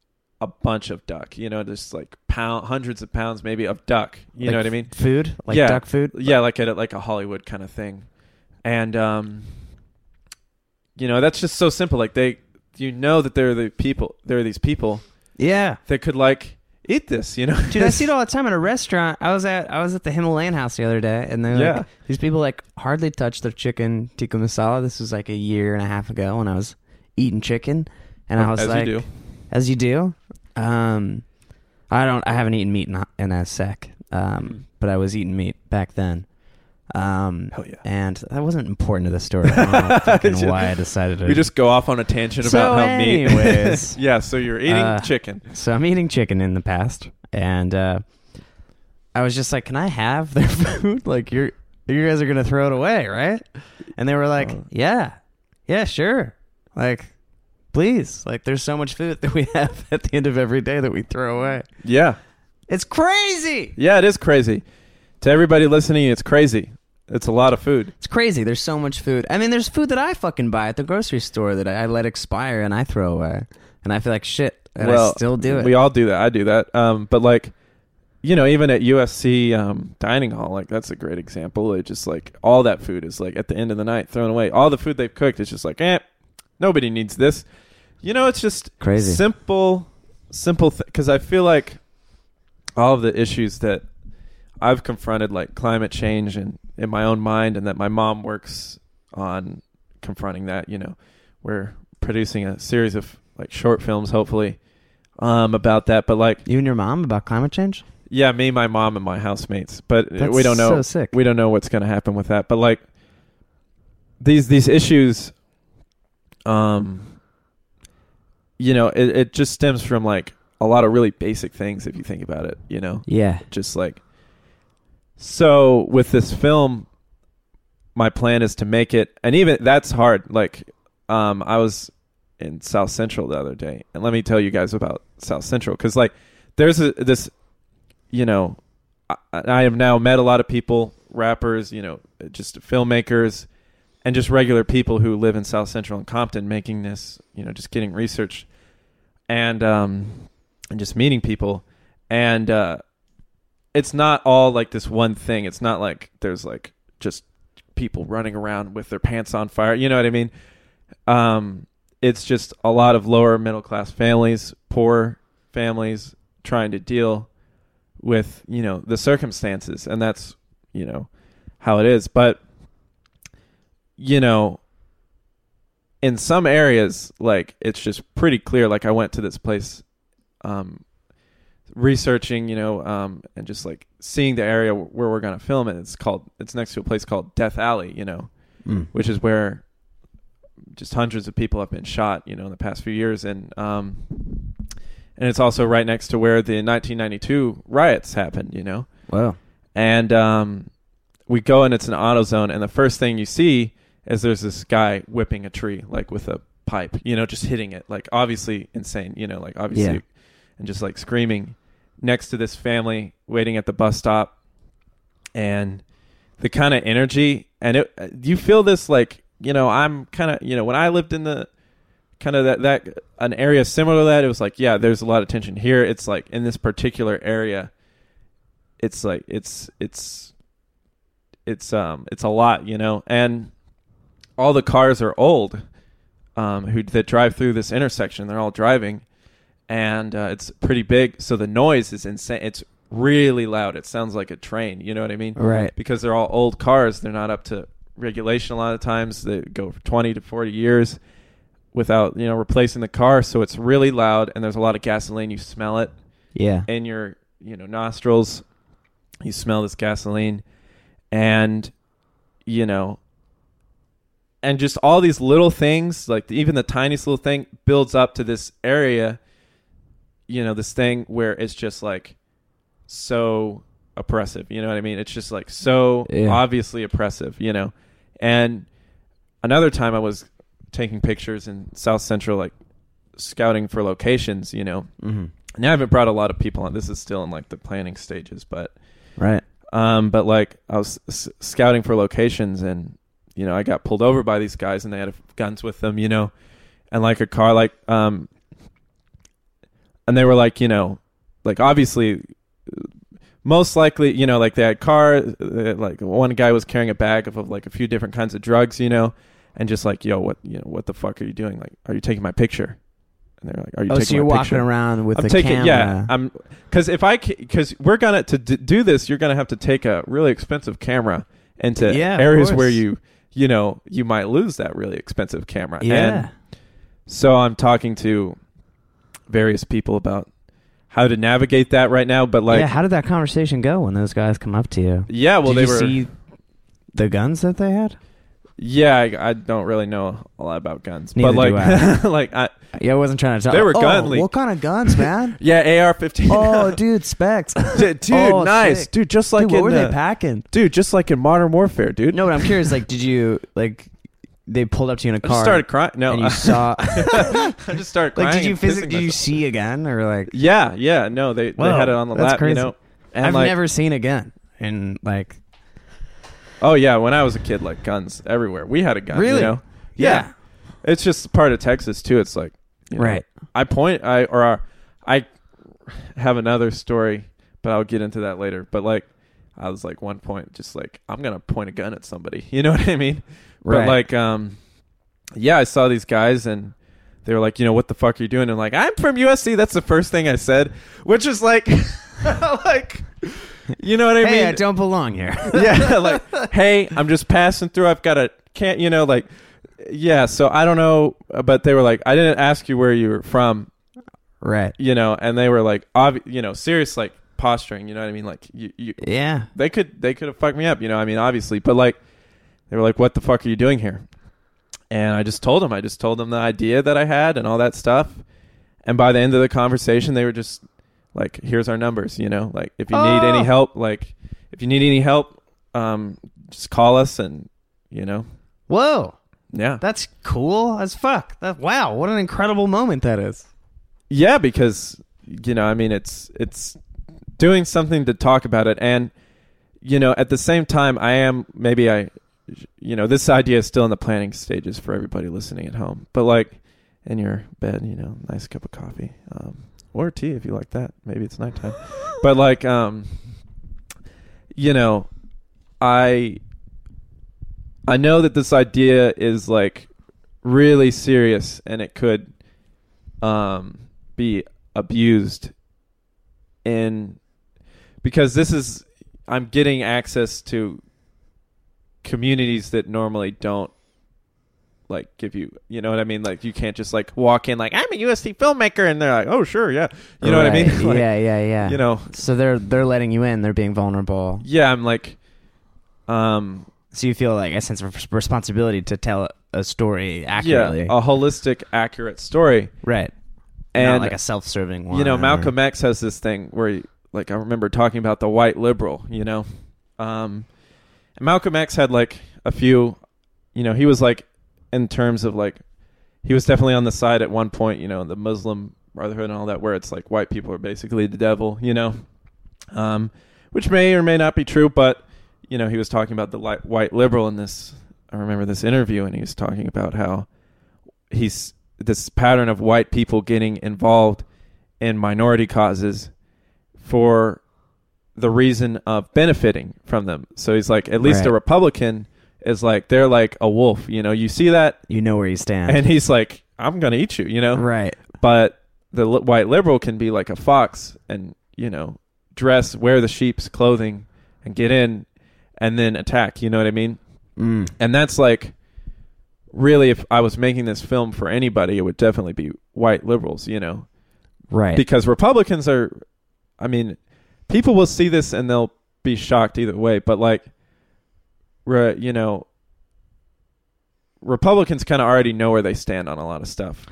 a bunch of duck. You know, just like pound hundreds of pounds maybe of duck. You Like know what I mean? Food, like Yeah. duck food. Yeah, like at like a Hollywood kind of thing, and um, you know that's just so simple. Like they, you know that there are the people, there are these people Yeah. that could like eat this, you know. Dude, I see it all the time at a restaurant. I was at I was at the Himalayan house the other day, and they're Yeah. like, these people like hardly touch their chicken tikka masala. This was like a year and a half ago when I was eating chicken, and I was As like, you do. as you do. Um, I don't. I haven't eaten meat in a, in a sec. Um, but I was eating meat back then. Um, Hell yeah. and that wasn't important to the story. I don't know why I decided to. We just go off on a tangent So about how meat. anyways. yeah, so you're eating Uh, chicken. So I'm eating chicken in the past, and uh, I was just like, "Can I have their food? like, you're you guys are gonna throw it away, right?" And they were like, Uh. "Yeah, yeah, sure. Like, please. Like, there's so much food that we have at the end of every day that we throw away. Yeah. It's crazy. Yeah, it is crazy. To everybody listening, it's crazy. It's a lot of food. It's crazy. There's so much food. I mean, there's food that I fucking buy at the grocery store that I, I let expire and I throw away, and I feel like shit, and I still do it. We all do that. I do that. Um, but like, you know, even at USC um, dining hall, like that's a great example. It just like all that food is like at the end of the night thrown away. All the food they've cooked is just like, eh, nobody needs this. You know, it's just Crazy. simple, simple. Because I feel like all of the issues that I've confronted, like climate change, and in my own mind, and that my mom works on confronting that. You know, we're producing a series of like short films, hopefully, um, about that. But like, you and your mom about climate change? yeah, me, my mom, and my housemates. But That's we don't know. so sick. We don't know what's going to happen with that. But like these these issues, um, you know, it, it just stems from like a lot of really basic things if you think about it. You know, Yeah. just like so with this film my plan is to make it and even that's hard like um i was in south central the other day and let me tell you guys about south central because like there's a, this you know I, I have now met a lot of people rappers you know just filmmakers and just regular people who live in south central and compton making this you know just getting research and um and just meeting people and uh it's not all like this one thing. It's not like there's like just people running around with their pants on fire. You know what I mean? Um, it's just a lot of lower middle class families, poor families trying to deal with, you know, the circumstances. And that's, you know, how it is. But, you know, in some areas, like it's just pretty clear. Like I went to this place, um, researching, you know, um, and just like seeing the area where we're gonna film it. It's called. It's next to a place called Death Alley, you know, Mm. which is where just hundreds of people have been shot, you know, in the past few years, and um, and it's also right next to where the 1992 riots happened, you know, Wow. and um, we go and it's an auto zone, and the first thing you see is there's this guy whipping a tree like with a pipe, you know, just hitting it, like obviously insane, you know, like obviously, Yeah. and just like screaming next to this family waiting at the bus stop, and the kind of energy, and it you feel this like you know I'm kind of you know when I lived in the kind of that that an area similar to that, it was like yeah, there's a lot of tension here. It's like in this particular area, it's like it's it's it's um it's a lot, you know, and all the cars are old um who that drive through this intersection. They're all driving, and uh, it's pretty big, so the noise is insane. It's really loud. It sounds like a train. You know what I mean? Right. Because they're all old cars. They're not up to regulation a lot of times. They go for twenty to forty years without you know replacing the car, so it's really loud, and there's a lot of gasoline. You smell it Yeah. in your you know nostrils you smell this gasoline and you know and just all these little things like even the tiniest little thing builds up to this area you know this thing where it's just like so oppressive you know what i mean it's just like so Yeah. obviously oppressive you know and another time i was taking pictures in south central like scouting for locations you know Mm-hmm. and I haven't brought a lot of people on. This is still in like the planning stages, but Right. um, but like I was s- scouting for locations, and you know I got pulled over by these guys, and they had guns with them, you know, and like a car, like um, and they were like, you know, like obviously, most likely, you know, like they had car, uh, like one guy was carrying a bag of, of like a few different kinds of drugs, you know, and just like, yo, what, you know, what the fuck are you doing? Like, are you taking my picture? And they're like, "Are you Oh, taking so you're my walking picture?" around with I'm taking camera. yeah. I'm because if I because we're gonna to d- do this, you're gonna have to take a really expensive camera into Yeah, areas course. where you you know you might lose that really expensive camera. yeah. And so I'm talking to various people about how to navigate that right now. But like, yeah, how did that conversation go when those guys come up to you? yeah, well, did they you were. see the guns that they had? Yeah, I, I don't really know a lot about guns, Neither but do like, like I, Yeah, I wasn't trying to tell. They were oh, gun leak. What kind of guns, man? yeah, AR-15. oh, dude, specs. dude, Oh, nice, sick. dude. Just like dude, what in were the, they packing? dude, just like in Modern Warfare, dude. No, but I'm curious. Like, did you like? They pulled up to you in a I car. just started crying. No, and you saw. I just started crying. like, did you and physically? pissing Did you myself. see a gun or like? Yeah, yeah. No, they they had it on the that's lap, crazy. you know. And I've like, never seen a gun, and like, Oh yeah, when I was a kid, like guns everywhere. We had a gun. Really? You know? yeah, It's just part of Texas too. It's like, you know, Right. I point. I or I have another story, but I'll get into that later. But like, I was like one point, just like I'm gonna point a gun at somebody. You know what I mean? Right. But like, um, yeah, I saw these guys and. They were like, you know, what the fuck are you doing? And I'm like, I'm from USC. That's the first thing I said, which is like, like, you know what I hey, mean? I don't belong here. yeah, like, hey, I'm just passing through. I've got a can't, you know, like, yeah. So I don't know, uh, but they were like, I didn't ask you where you were from, right. you know, and they were like, obvi- you know, serious like posturing. You know what I mean? Like, you, you, Yeah. they could, they could have fucked me up. You know, I mean, obviously, but like, they were like, what the fuck are you doing here? And I just told them, I just told them the idea that I had and all that stuff. And by the end of the conversation, they were just like, here's our numbers, you know, like if you need Oh. any help, like if you need any help, um, just call us and, you know, Whoa, yeah. that's cool as fuck. That wow, what an incredible moment that is. Yeah, because you know, I mean, it's it's doing something to talk about it, and you know, at the same time, I am maybe I, you know, this idea is still in the planning stages for everybody listening at home, but like in your bed, you know, nice cup of coffee, um, or tea if you like that. Maybe it's nighttime, but like, um, you know, I I know that this idea is like really serious, and it could um, be abused in because this is I'm getting access to communities that normally don't like give you you know what I mean like you can't just like walk in like I'm a USC filmmaker and they're like oh sure yeah you know what I mean Like, yeah, yeah, yeah. you know so they're they're letting you in. They're being vulnerable. yeah I'm like um So you feel like a sense of responsibility to tell a story yeah accurately. a holistic accurate story right. and Not like a self-serving one. you know or- Malcolm X has this thing where he, like I remember talking about the white liberal you know um Malcolm X had like a few you know he was like in terms of like he was definitely on the side at one point you know the Muslim Brotherhood and all that where it's like white people are basically the devil you know um which may or may not be true but you know he was talking about the white liberal in this I remember this interview and he was talking about how he's this pattern of white people getting involved in minority causes for the reason of benefiting from them. So he's like, at least a Republican is like, they're like a wolf. You know, you see that, You know where you stand. and he's like, I'm gonna eat you. You know, right. but the li- white liberal can be like a fox and you know dress, wear the sheep's clothing, and get in, and then attack. You know what I mean? Mm. And that's like really if I was making this film for anybody, it would definitely be white liberals, you know. Right. Because Republicans are I mean, people will see this and they'll be shocked either way, but like re, you know Republicans kind of already know where they stand on a lot of stuff.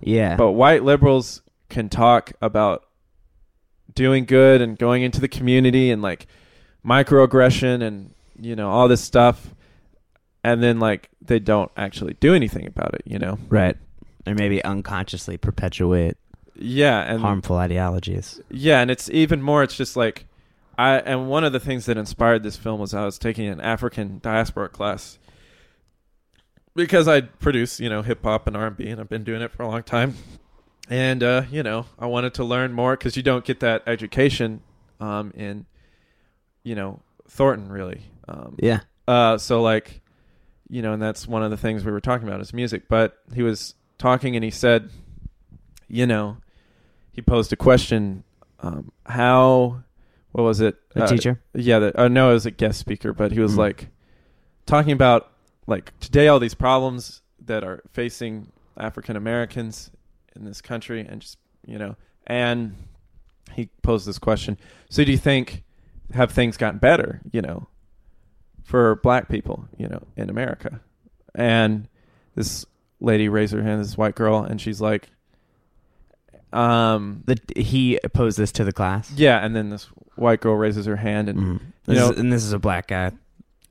yeah. But white liberals can talk about doing good and going into the community and like microaggression and you know all this stuff and then like they don't actually do anything about it, you know. right. Or maybe unconsciously perpetuate Yeah, and harmful ideologies. yeah, and it's even more it's just like I and one of the things that inspired this film was I was taking an African diaspora class because I produce, you know, hip hop and R&B and I've been doing it for a long time. And uh, you know, I wanted to learn more cuz you don't get that education um in you know, Thornton really. Um Yeah. uh, so like, you know, and that's one of the things we were talking about is music. But he was talking and he said, you know, he posed a question. Um, how? What was it? A Uh, teacher. Yeah. The, uh, no, it was a guest speaker, but he was Mm. like talking about like today all these problems that are facing African Americans in this country, and just you know, and he posed this question. So, do you think have things gotten better? You know, for Black people, you know, in America, and this lady raised her hand, this white girl, and she's like, um, The, he posed this to the class. yeah, and then this white girl raises her hand, and Mm. You This know- is, and this is a black guy.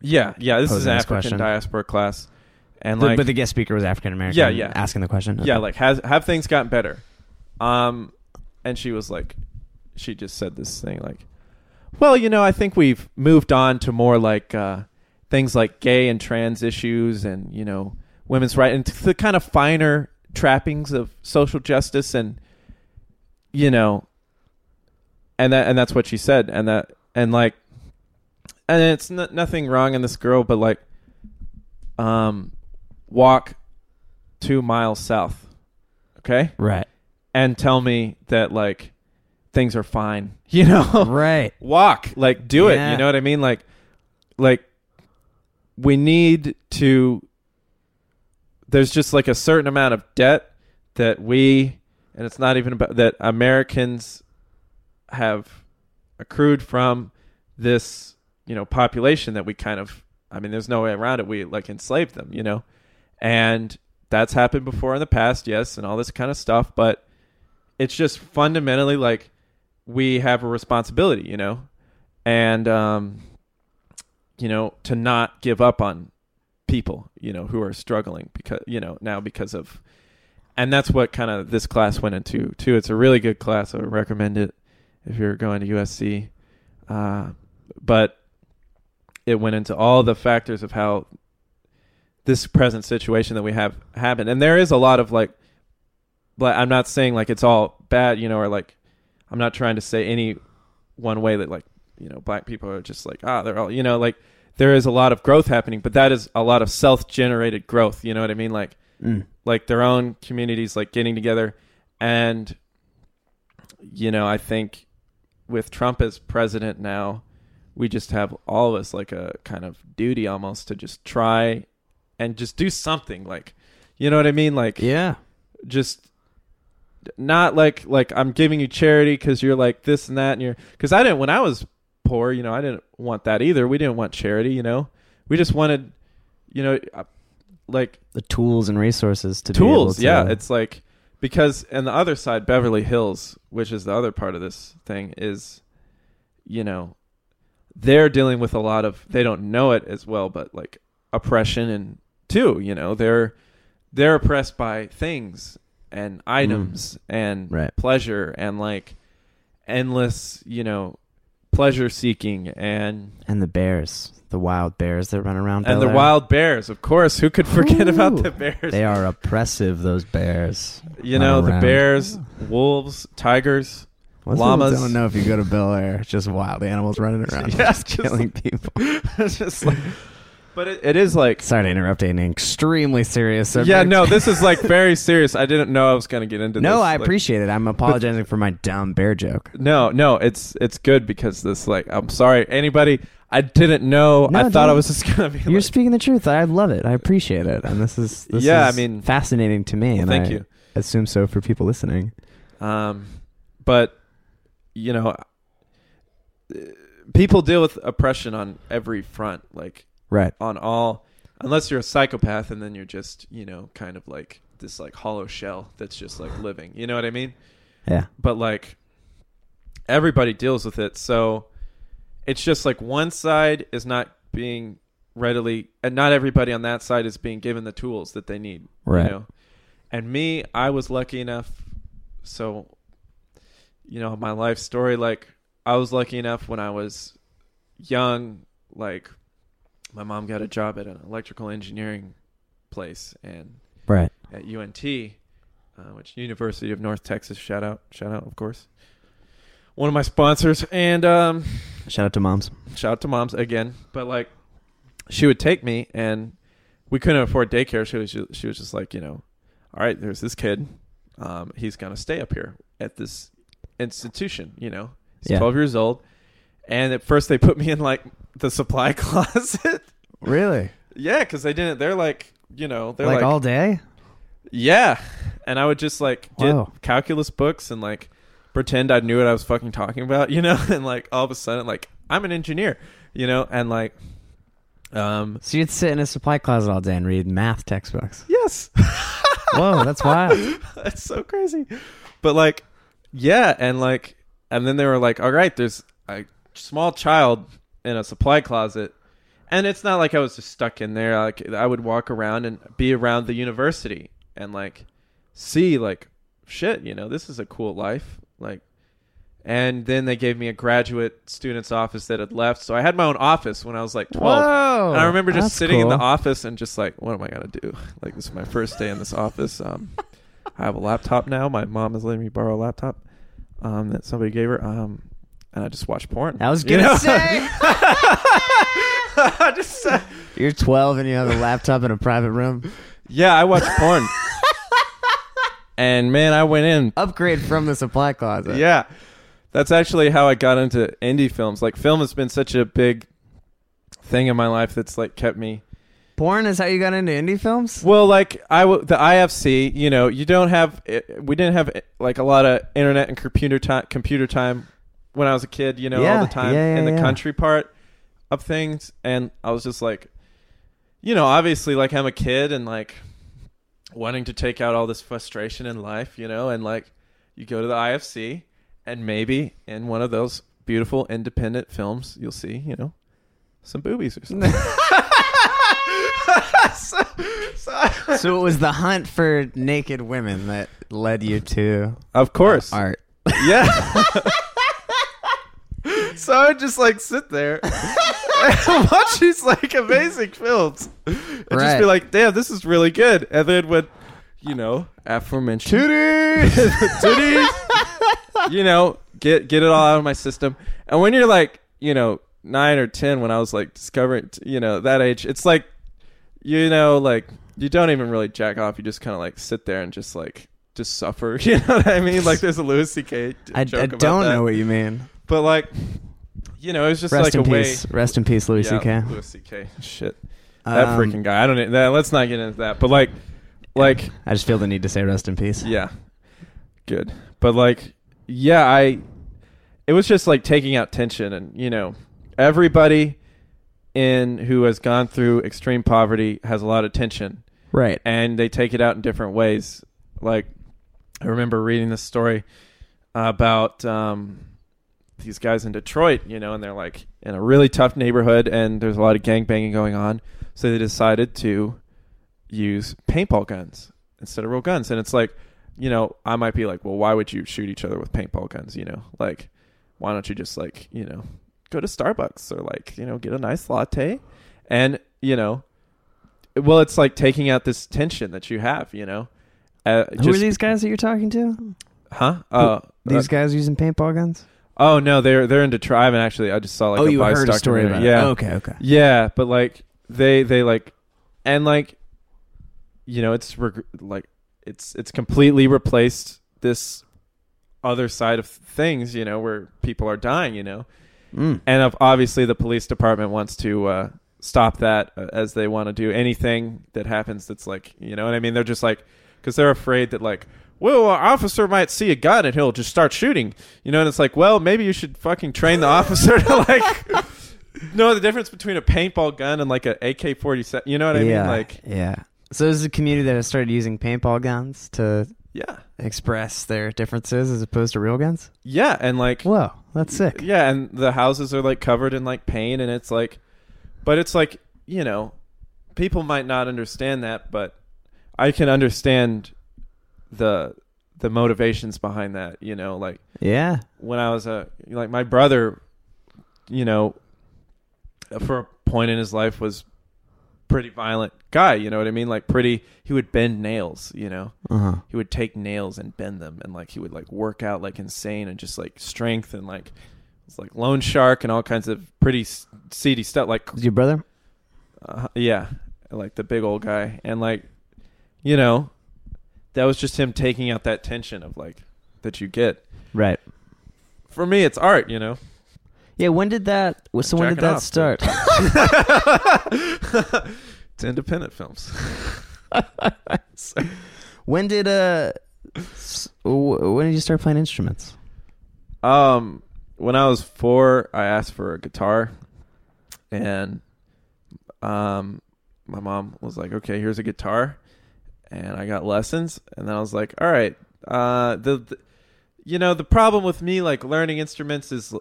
yeah, yeah, this is Posing an this African question. diaspora class, and But- like, but the guest speaker was African American. Yeah, yeah. Asking the question. yeah, Okay. like has have things gotten better? Um, and she was like, she just said this thing like, well, you know, I think we've moved on to more like uh, things like gay and trans issues, and you know, women's rights, and the kind of finer trappings of social justice, and you know, and that and that's what she said, and that and like, and it's n- nothing wrong in this girl, but like, um, walk two miles south, okay, right. and tell me that like things are fine, you know, Right. walk like do it you know what i mean like like we need to there's just like a certain amount of debt that we and it's not even about that americans have accrued from this you know population that we kind of i mean there's no way around it. We like enslaved them you know? And that's happened before in the past yes and all this kind of stuff but it's just fundamentally like we have a responsibility, you know, and um, you know, to not give up on people, you know, who are struggling because you know now because of, and that's what kind of this class went into too. It's a really good class. I would recommend it if you're going to USC, uh, but it went into all the factors of how this present situation that we have happened, and there is a lot of like, but I'm not saying like it's all bad, you know, or like I'm not trying to say any one way that like you know black people are just like ah they're all you know like there is a lot of growth happening, but that is a lot of self-generated growth. You know what I mean? Like Mm. Like their own communities like getting together. And you know i think with trump as president now we just have all of us like a kind of duty almost to just try and just do something like you know what i mean? Like Yeah. just not like like i'm giving you charity because you're like this and that and you're because i didn't when i was poor you know i didn't want that either. We didn't want charity you know? We just wanted you know like The tools and resources to tools able yeah it's like because and the other side beverly hills which is the other part of this thing is you know they're dealing with a lot of they don't know it as well but like oppression and too you know they're they're oppressed by things and items mm. and Right. pleasure and like endless you know pleasure seeking and and the bears, the wild bears that run around. and the Bel Air. wild bears of course who could forget about the bears They are oppressive. Those bears. you know run the around. bears wolves tigers Most Llamas. don't know if you go to Bel Air. It's just wild animals running around, Yeah, just just- killing people. it's just like but it, it is like Sorry to interrupt an extremely serious subject. yeah no this is like very serious i didn't know i was going to get into no, this No, I Like, appreciate it. I'm apologizing for my dumb bear joke. no no it's it's good because this like i'm sorry anybody i didn't know No, i thought i was just going to be You're like, speaking the truth. I love it. I appreciate it, and this is this Yeah, is I mean- fascinating to me. well, and thank I you Assume so for people listening. Um, but you know, uh, people deal with oppression on every front, like Right. on all. Unless you're a psychopath, and then you're just you know kind of like this like hollow shell that's just like living. You know what I mean? Yeah. But like everybody deals with it, so it's just like one side is not being readily, and not everybody on that side is being given the tools that they need. Right. You know? And me, I was lucky enough. So, you know, my life story, like, I was lucky enough when I was young, like, my mom got a job at an electrical engineering place and Right. at UNT, uh, which University of North Texas, shout out, shout out, of course. One of my sponsors, and um, Shout out to moms. shout out to moms again. But like, she would take me, and we couldn't afford daycare. She was ju- she was just like, you know, all right, there's this kid, um, he's gonna stay up here at this institution. You know, he's Yeah. 12 years old, and at first they put me in like the supply closet. Really? yeah, because they didn't. They're like, you know, they're like, like, all day? yeah, and I would just like get calculus books and like pretend I knew what I was fucking talking about, you know, and like all of a sudden, like I'm an engineer, you know, and like, um, So you'd sit in a supply closet all day and read math textbooks. yes. Whoa, that's wild. That's so crazy. But like, yeah, and like, and then they were like, all right, there's a small child in a supply closet. And it's not like I was just stuck in there. Like I would walk around and be around the university and like see like shit, you know, this is a cool life. Like and then they gave me a graduate student's office that had left. So I had my own office when I was like 12. Whoa. And I remember just sitting in the office and just like, what am I gonna do? Like this is my first day in this office. Um, I have a laptop now. My mom is letting me borrow a laptop um, that somebody gave her. Um, and I just watch porn. I was You gonna know? say just uh, you're 12 and you have a laptop in a private room. yeah, I watch porn. and man, I went in. Upgrade from the supply closet. Yeah, that's actually how I got into indie films. Like film has been such a big thing in my life that's like kept me Porn is how you got into indie films? Well, like I w- the IFC, you know, you don't have eh, we didn't have eh, like a lot of internet and computer time computer time when I was a kid, you know, Yeah, all the time yeah, yeah, in the yeah. country part of things and I was just like you know, obviously like I'm a kid and like wanting to take out all this frustration in life, you know, and like you go to the IFC and maybe in one of those beautiful independent films you'll see, you know, some boobies or something. so, so So it was the hunt for naked women that led you to Of course. art. Yeah. So I would just like sit there and watch these like amazing films. And just Right. be like, damn, this is really good. And then when, you know, aforementioned Titties! you know, get get it all out of my system. And when you're like, you know, nine or ten, when I was like discovering, you know, that age, it's like, you know, like you don't even really jack off. You just kind of like sit there and just like just suffer. You know what I mean? Like there's a Louis C.K. I, I joke about don't that. know what you mean. but like, you know, it was just Rest like in a way. peace. Rest in peace, Louis Yeah, C.K. Louis C.K. Shit, that Um, freaking guy. I don't. That, let's not get into that. But like, like. I just feel the need to say rest in peace. Yeah. Good. But like yeah, I it was just like taking out tension and you know, everybody in who has gone through extreme poverty has a lot of tension Right. and they take it out in different ways. Like I remember reading this story about um these guys in Detroit, you know, and they're like in a really tough neighborhood and there's a lot of gang banging going on. So they decided to use paintball guns instead of real guns. And it's like, you know, I might be like, well, why would you shoot each other with paintball guns? You know, like, why don't you just like, you know, go to Starbucks or like, you know, get a nice latte and, you know, well, it's like taking out this tension that you have, you know. Uh, Who just, are these guys that you're talking to? Huh? Uh, These uh, guys using paintball guns? Oh no, they're they're in Detroit. I haven't actually. I just saw like oh, a you heard a story about it. Yeah, Okay, okay. Yeah, but like they they like and like you know it's reg- like it's it's completely replaced this other side of things, you know, where people are dying, you know. Mm. And of obviously the police department wants to uh stop that uh, as they want to do anything that happens that's like, you know what I mean? They're just like cuz they're afraid that like well, an officer might see a gun and he'll just start shooting. You know, and it's like, well, maybe you should fucking train the officer to like know the difference between a paintball gun and like an AK forty seven. You know what I yeah, mean? Like, yeah. So there's a community that has started using paintball guns to yeah, express their differences as opposed to real guns. yeah, and like, Whoa, that's sick. yeah, and the houses are like covered in like paint, and it's like, but it's like you know, people might not understand that, but I can understand the the motivations behind that. You know, like Yeah. when I was a like my brother, you know, for a point in his life was pretty violent guy. You know what I mean? Like pretty. He would bend nails. You know, Uh huh. he would take nails and bend them, and like he would like work out like insane and just like strength and like it's like loan shark and all kinds of pretty seedy stuff. Like your brother? uh, yeah, like the big old guy, and like, you know, that was just him taking out that tension of like that you get. Right. For me, it's art, you know. Yeah. When did that? So when did that off, start? It's independent films. when did uh? When did you start playing instruments? Um, when I was four, I asked for a guitar, and um, my mom was like, "Okay, here's a guitar," and I got lessons, and then I was like, "All right." Uh, the, the you know the problem with me like learning instruments is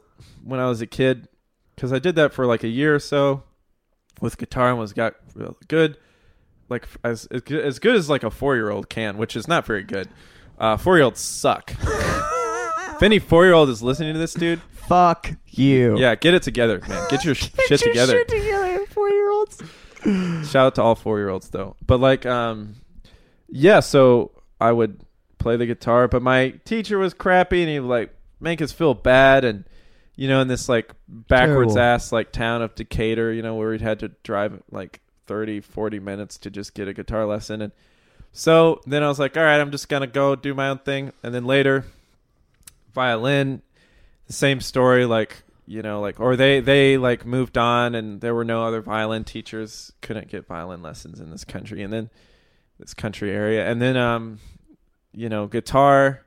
when I was a kid, because I did that for like a year or so with guitar and was got real good, like as as good, as like a four year old can, which is not very good. Uh, four year olds suck. if any four year old is listening to this, dude, Fuck you. yeah, get it together, man. Get your sh- shit together. together, four year olds. Shout out to all four year olds though. But like, um, yeah. So I would play the guitar, but my teacher was crappy, and he would like make us feel bad, and you know, in this like backwards Terrible. ass like town of Decatur, you know, where we'd had to drive like 30, 40 minutes to just get a guitar lesson, and so then I was like, all right, I'm just gonna go do my own thing, and then later, violin, the same story, like you know, like or they they like moved on, and there were no other violin teachers, couldn't get violin lessons in this country, and then this country area, and then um, you know, guitar,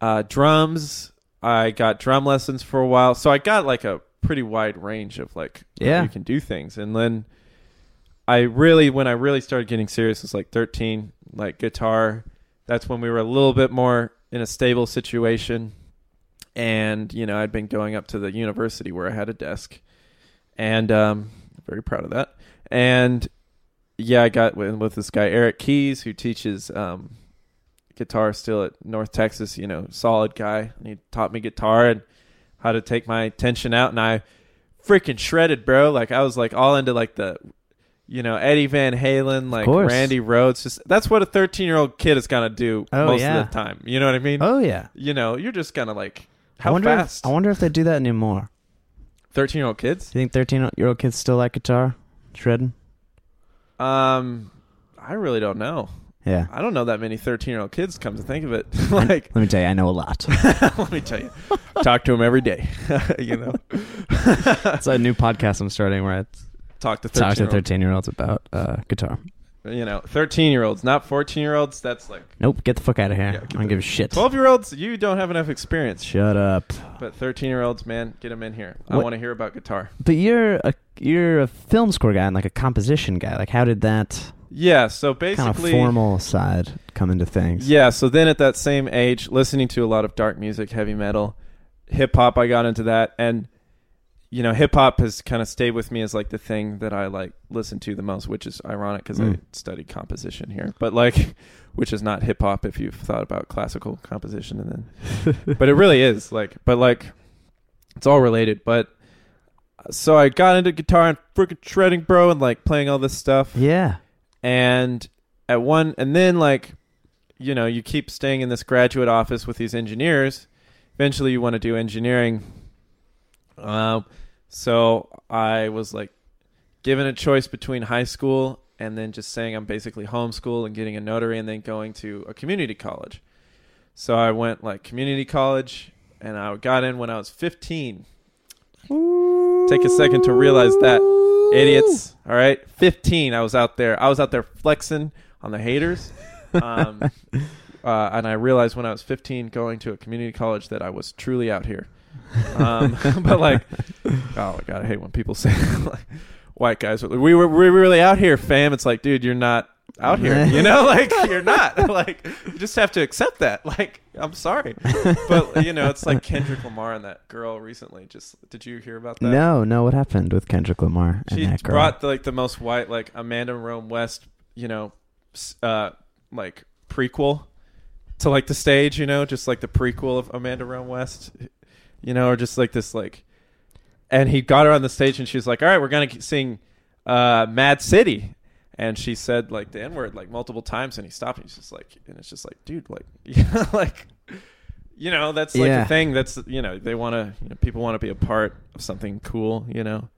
uh, drums. I got drum lessons for a while, so I got like a pretty wide range of like Yeah. you can do things, and then. I really, when I really started getting serious, was like 13, like guitar. That's when we were a little bit more in a stable situation. And, you know, I'd been going up to the university where I had a desk. And um, very proud of that. And yeah, I got with, with this guy, Eric Keys, who teaches um, guitar still at North Texas, you know, solid guy. And he taught me guitar and how to take my tension out. And I freaking shredded, bro. Like, I was like all into like the you know Eddie Van Halen, like. Randy Rhoads. Just that's what a thirteen year old kid is gonna do Oh, most yeah. of the time. You know what I mean? Oh yeah. You know, you're just gonna like I how wonder fast If, I wonder if they do that anymore. thirteen year old kids. Do you think thirteen year old kids still like guitar shredding? Um, I really don't know. Yeah. I don't know that many thirteen year old kids. Come to think of it, like Let me tell you, I know a lot. let me tell you, talk to them every day. you know, it's a new podcast I'm starting where I talk to talk to thirteen. thirteen year olds about uh, guitar. You know, thirteen year olds, not fourteen year olds. That's like Nope, get the fuck out of here. Yeah, I don't the- give a shit. twelve year olds. You don't have enough experience. Shut up. But thirteen year olds, man, get them in here. I want to hear about guitar. But you're a you're a film score guy and like a composition guy. Like, how did that Yeah. So kind of basically, formal side come into things? Yeah, so then at that same age, listening to a lot of dark music, heavy metal, hip hop, I got into that, and you know, hip hop has kind of stayed with me as like the thing that I like listen to the most, which is ironic because I Mm. studied composition here, but like, which is not hip hop if you've thought about classical composition, and then, but it really is like, but like, it's all related, but. So I got into guitar and freaking shredding, bro, and like playing all this stuff Yeah. and at one and then like you know you keep staying in this graduate office with these engineers eventually you want to do engineering um, so i was like given a choice between high school and then just saying i'm basically homeschool and getting a notary and then going to a community college so i went like community college and i got in when i was 15 take a second to realize that idiots. All right, fifteen. I was out there. I was out there flexing on the haters, um, uh, and I realized when I was fifteen, going to a community college, that I was truly out here. Um, but like, oh my god, I hate when people say like, white guys. We were we were really out here, fam. It's like, dude, you're not out here. You know, like you're not. Like you just have to accept that. Like I'm sorry, but you know, it's like Kendrick Lamar and that girl recently. Just did you hear about that? No, no. What happened with Kendrick Lamar and she that girl? brought the, like the most white like Amanda Rome West, you know, uh, like prequel to like the stage, you know, just like the prequel of Amanda Rome West, you know, or just like this like, and he got her on the stage and she was like, all right, we're gonna sing uh, Mad City. And she said like the N word like multiple times, and he stopped. And he's just like, and it's just like, dude, like, yeah, like, you know, that's like Yeah. the thing. That's you know, they want to, you know, people want to be a part of something cool, you know,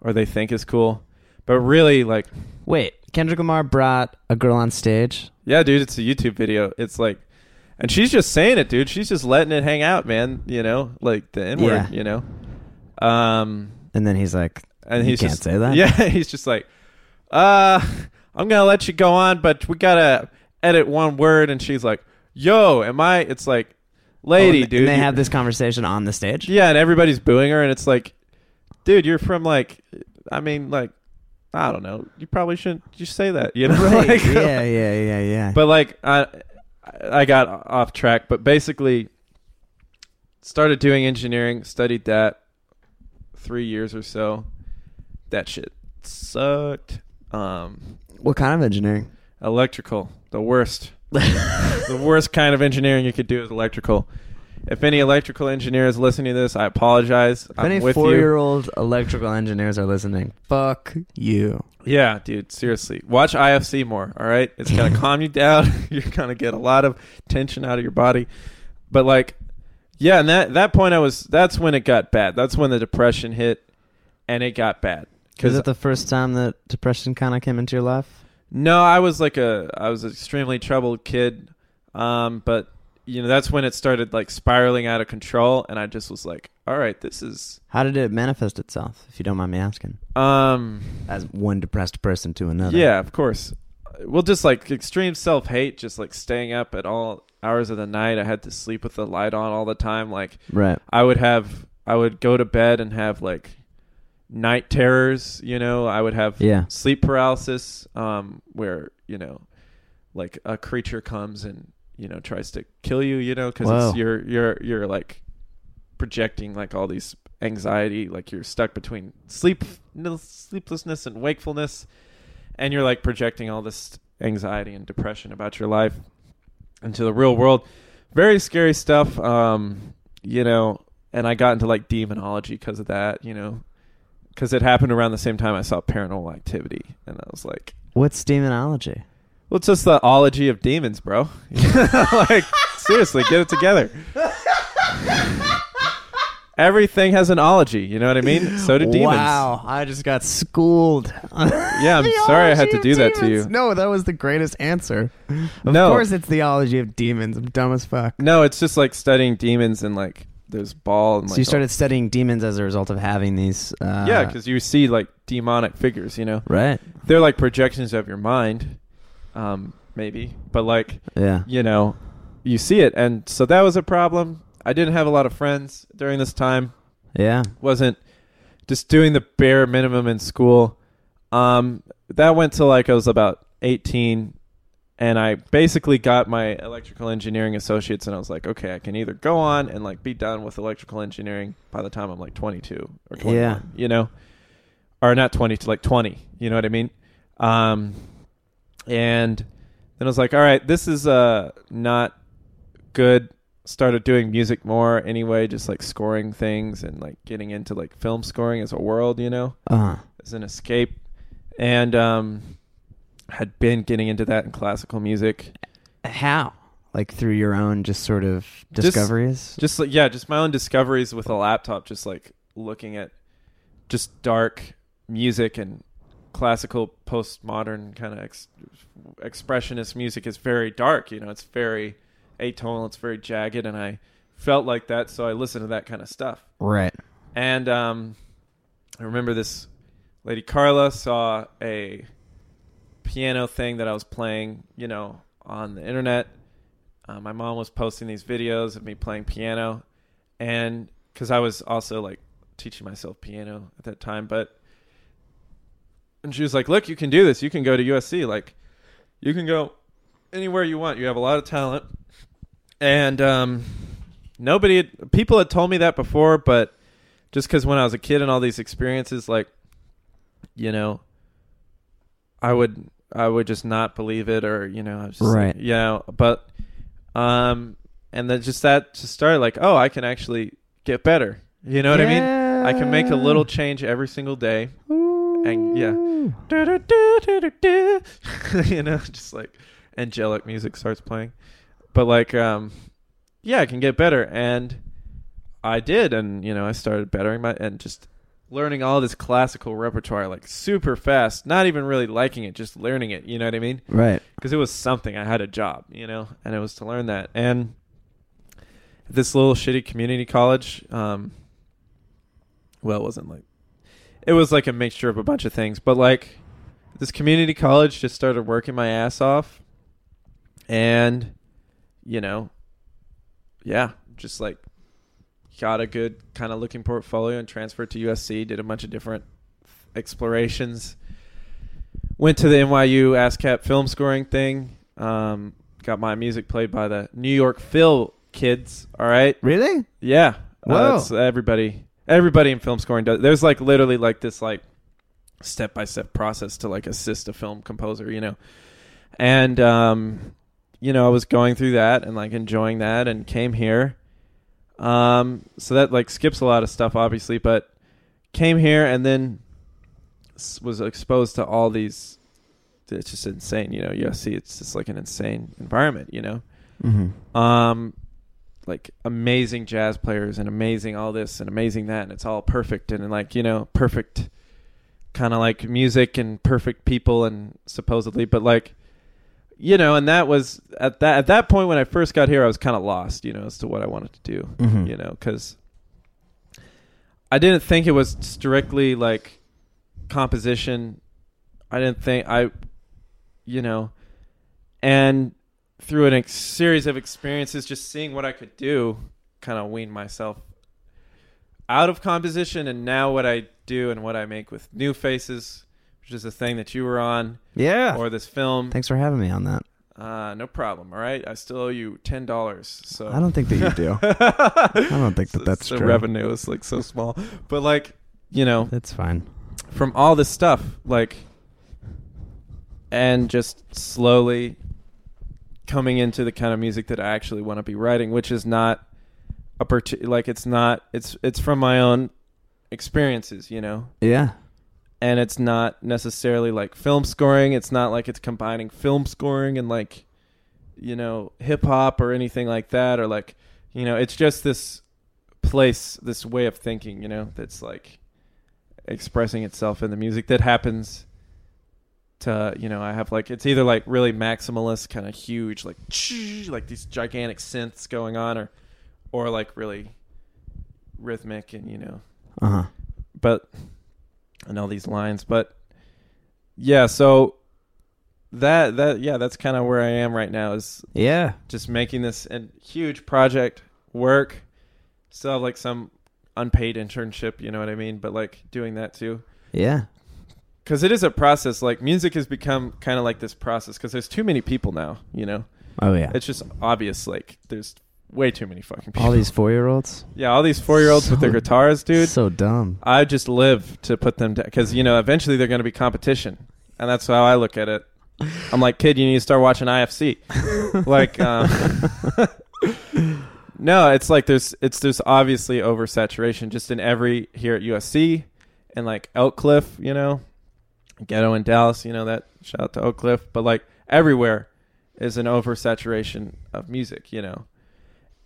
or they think is cool. But really, like, Wait, Kendrick Lamar brought a girl on stage. Yeah, dude, it's a YouTube video. It's like, and she's just saying it, dude. She's just letting it hang out, man. You know, like the N word. Yeah. You know, um, And then he's like, and he's can't just, say that. Yeah, he's just like, uh, I'm gonna let you go on, but we gotta edit one word. And she's like, Yo, am I? It's like, lady, Oh, and dude. they have this conversation on the stage. Yeah, and everybody's booing her, and it's like, dude, you're from like, I mean, like, I don't know. You probably shouldn't just say that, you know? Right. Like, yeah, yeah, yeah, yeah. But like, I, I got off track. But basically, started doing engineering, studied that three years or so. That shit sucked. Um, what kind of engineering? electrical, the worst. the worst kind of engineering you could do is electrical. If any electrical engineer is listening to this, I apologize. If I'm any with you. four-year-old electrical engineers are listening, fuck you. Yeah, dude, seriously. Watch IFC more, all right? It's going to calm you down. You're going to get a lot of tension out of your body. But like yeah, and that that point I was that's when it got bad. That's when the depression hit and it got bad. Is it the first time that depression kind of came into your life? No, I was like a I was an extremely troubled kid. Um, but you know, that's when it started like spiraling out of control and I just was like, all right, this is How did it manifest itself, if you don't mind me asking? um As one depressed person to another. Yeah, of course. Well, just like extreme self hate, just like staying up at all hours of the night. I had to sleep with the light on all the time. Like Right. I would have, I would go to bed and have like night terrors. You know, I would have Yeah. sleep paralysis, um, where you know, like a creature comes and you know tries to kill you. You know, because you're you're you're like projecting like all these anxiety, like you're stuck between sleep sleeplessness and wakefulness, and you're like projecting all this anxiety and depression about your life into the real world. Very scary stuff. Um, you know, and I got into like demonology because of that. You know, because it happened around the same time I saw Paranormal Activity, and I was like, What's demonology? Well, it's just the ology of demons, bro. like, seriously, get it together. Everything has an ology, you know what I mean? So do demons. Wow, I just got schooled. Yeah, I'm sorry I had to do that to you. No, that was the greatest answer. Of No. course, it's the ology of demons. I'm dumb as fuck. No, it's just like studying demons and like there's Baal and like so you started studying demons as a result of having these. Uh, yeah, because you see like demonic figures, you know, right. they're like projections of your mind, um, maybe, but like Yeah. you know, you see it, and so that was a problem. I didn't have a lot of friends during this time. Yeah. wasn't just doing the bare minimum in school. Um, that went to like I was about 18 and I basically got my electrical engineering associates and I was like, okay, I can either go on and like be done with electrical engineering by the time I'm like 22 or 21, Yeah. you know, or not 20 to like 20, you know what I mean? Um, and then I was like, all right, this is uh not good. Started doing music more anyway, just like scoring things and like getting into like film scoring as a world, you know, uh-huh. as an escape. And um had been getting into that in classical music. How? Like through your own just sort of Just- discoveries. Just like yeah, just my own discoveries with a laptop, just like looking at just dark music and classical postmodern kind of ex- expressionist music is very dark, you know, it's very atonal, it's very jagged and I felt like that so I listened to that kind of stuff. right. And um, I remember this lady Carla saw a piano thing that I was playing, you know, on the internet. Uh, my mom was posting these videos of me playing piano, and because I was also like teaching myself piano at that time, but and she was like, "Look, you can do this. You can go to USC. Like, you can go anywhere you want. You have a lot of talent." And um, nobody, had, people had told me that before, but just because when I was a kid and all these experiences, like, you know, I would I would just not believe it, or you know, I was just Right. you know, but um, and then just that just started like, oh, I can actually get better. You know what I mean? I can make a little change every single day, and yeah, you know, just like angelic music starts playing, but like, um, yeah, I can get better, and I did, and you know, I started bettering my and just learning all this classical repertoire like super fast, not even really liking it, just learning it. You know what I mean? Right. Because it was something. I had a job, you know, and it was to learn that. And this little shitty community college, um, well, it wasn't like it was like a mixture of a bunch of things, but like this community college just started working my ass off, and you know, yeah, just like got a good kind of looking portfolio and transferred to USC. Did a bunch of different explorations. Went to the NYU ASCAP film scoring thing. Um, got my music played by the New York Phil kids. All right, Really? yeah. Uh, that's everybody. Everybody in film scoring does. There's like literally like this like step by step process to like assist a film composer, you know. And um, you know, I was going through that and like enjoying that, and came here. Um, so that like skips a lot of stuff, obviously, but came here and then was exposed to all these. It's just insane, you know. USC, it's just like an insane environment, you know Mm-hmm. um like amazing jazz players and amazing all this and amazing that and it's all perfect and like you know perfect kind of like music and perfect people and supposedly but like you know and that was at that at that point when I first got here I was kind of lost you know as to what I wanted to do Mhm. you know cuz I didn't think it was strictly like composition I didn't think I you know and through a ex- series of experiences, just seeing what I could do, kind of weaned myself out of composition, and now what I do and what I make with New Faces, which is a thing that you were on, Yeah. or this film. Thanks for having me on that. Uh, no problem. All right, I still owe you ten dollars. So I don't think that you do. I don't think that that's the true. revenue is like so small, but like you know, That's fine. from all this stuff, like, and just slowly coming into the kind of music that I actually want to be writing, which is not a parti- like it's not it's it's from my own experiences, you know, Yeah. and it's not necessarily like film scoring. It's not like it's combining film scoring and like you know hip hop or anything like that, or like you know, it's just this place, this way of thinking, you know, that's like expressing itself in the music that happens to you know i have like it's either like really maximalist kind of huge like like these gigantic synths going on or or like really rhythmic and you know Uh huh. but and all these lines but yeah so that that yeah that's kind of where i am right now is Yeah. just making this a huge project work still have like some unpaid internship you know what i mean but like doing that too Yeah. Because it is a process like music has become kind of like this process because there's too many people now you know Oh yeah. it's just obvious like there's way too many fucking people All these four year olds. yeah all these four year olds with their guitars dude So dumb. i just live to put them down because you know eventually they're going to be competition and that's how i look at it i'm like kid you need to start watching ifc like um no it's like there's it's there's obviously oversaturation just in every here at usc and like oak cliff you know ghetto in dallas you know that shout out to oak cliff but like everywhere is an oversaturation of music you know.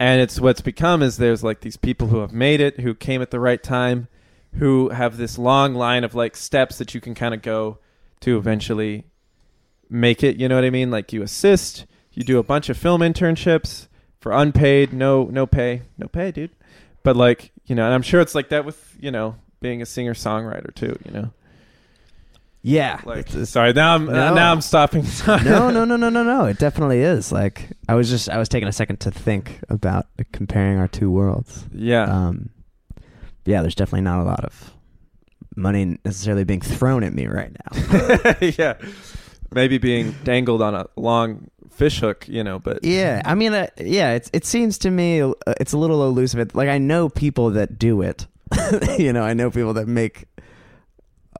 And it's what's become is there's like these people who have made it who came at the right time who have this long line of like steps that you can kind of go to eventually make it you know what i mean? Like you assist you do a bunch of film internships for unpaid no no pay no pay dude. But like you know and i'm sure it's like that with you know being a singer songwriter too you know Yeah. like sorry now i'm uh, No. now i'm stopping no, no, no, no, no, no. It definitely is. Like I was just I was taking a second to think about comparing our two worlds. yeah Um, yeah, there's definitely not a lot of money necessarily being thrown at me right now. yeah maybe being dangled on a long fish hook you know but yeah, I mean, uh, yeah, it's it seems to me uh, it's a little elusive. Like I know people that do it. you know, I know people that make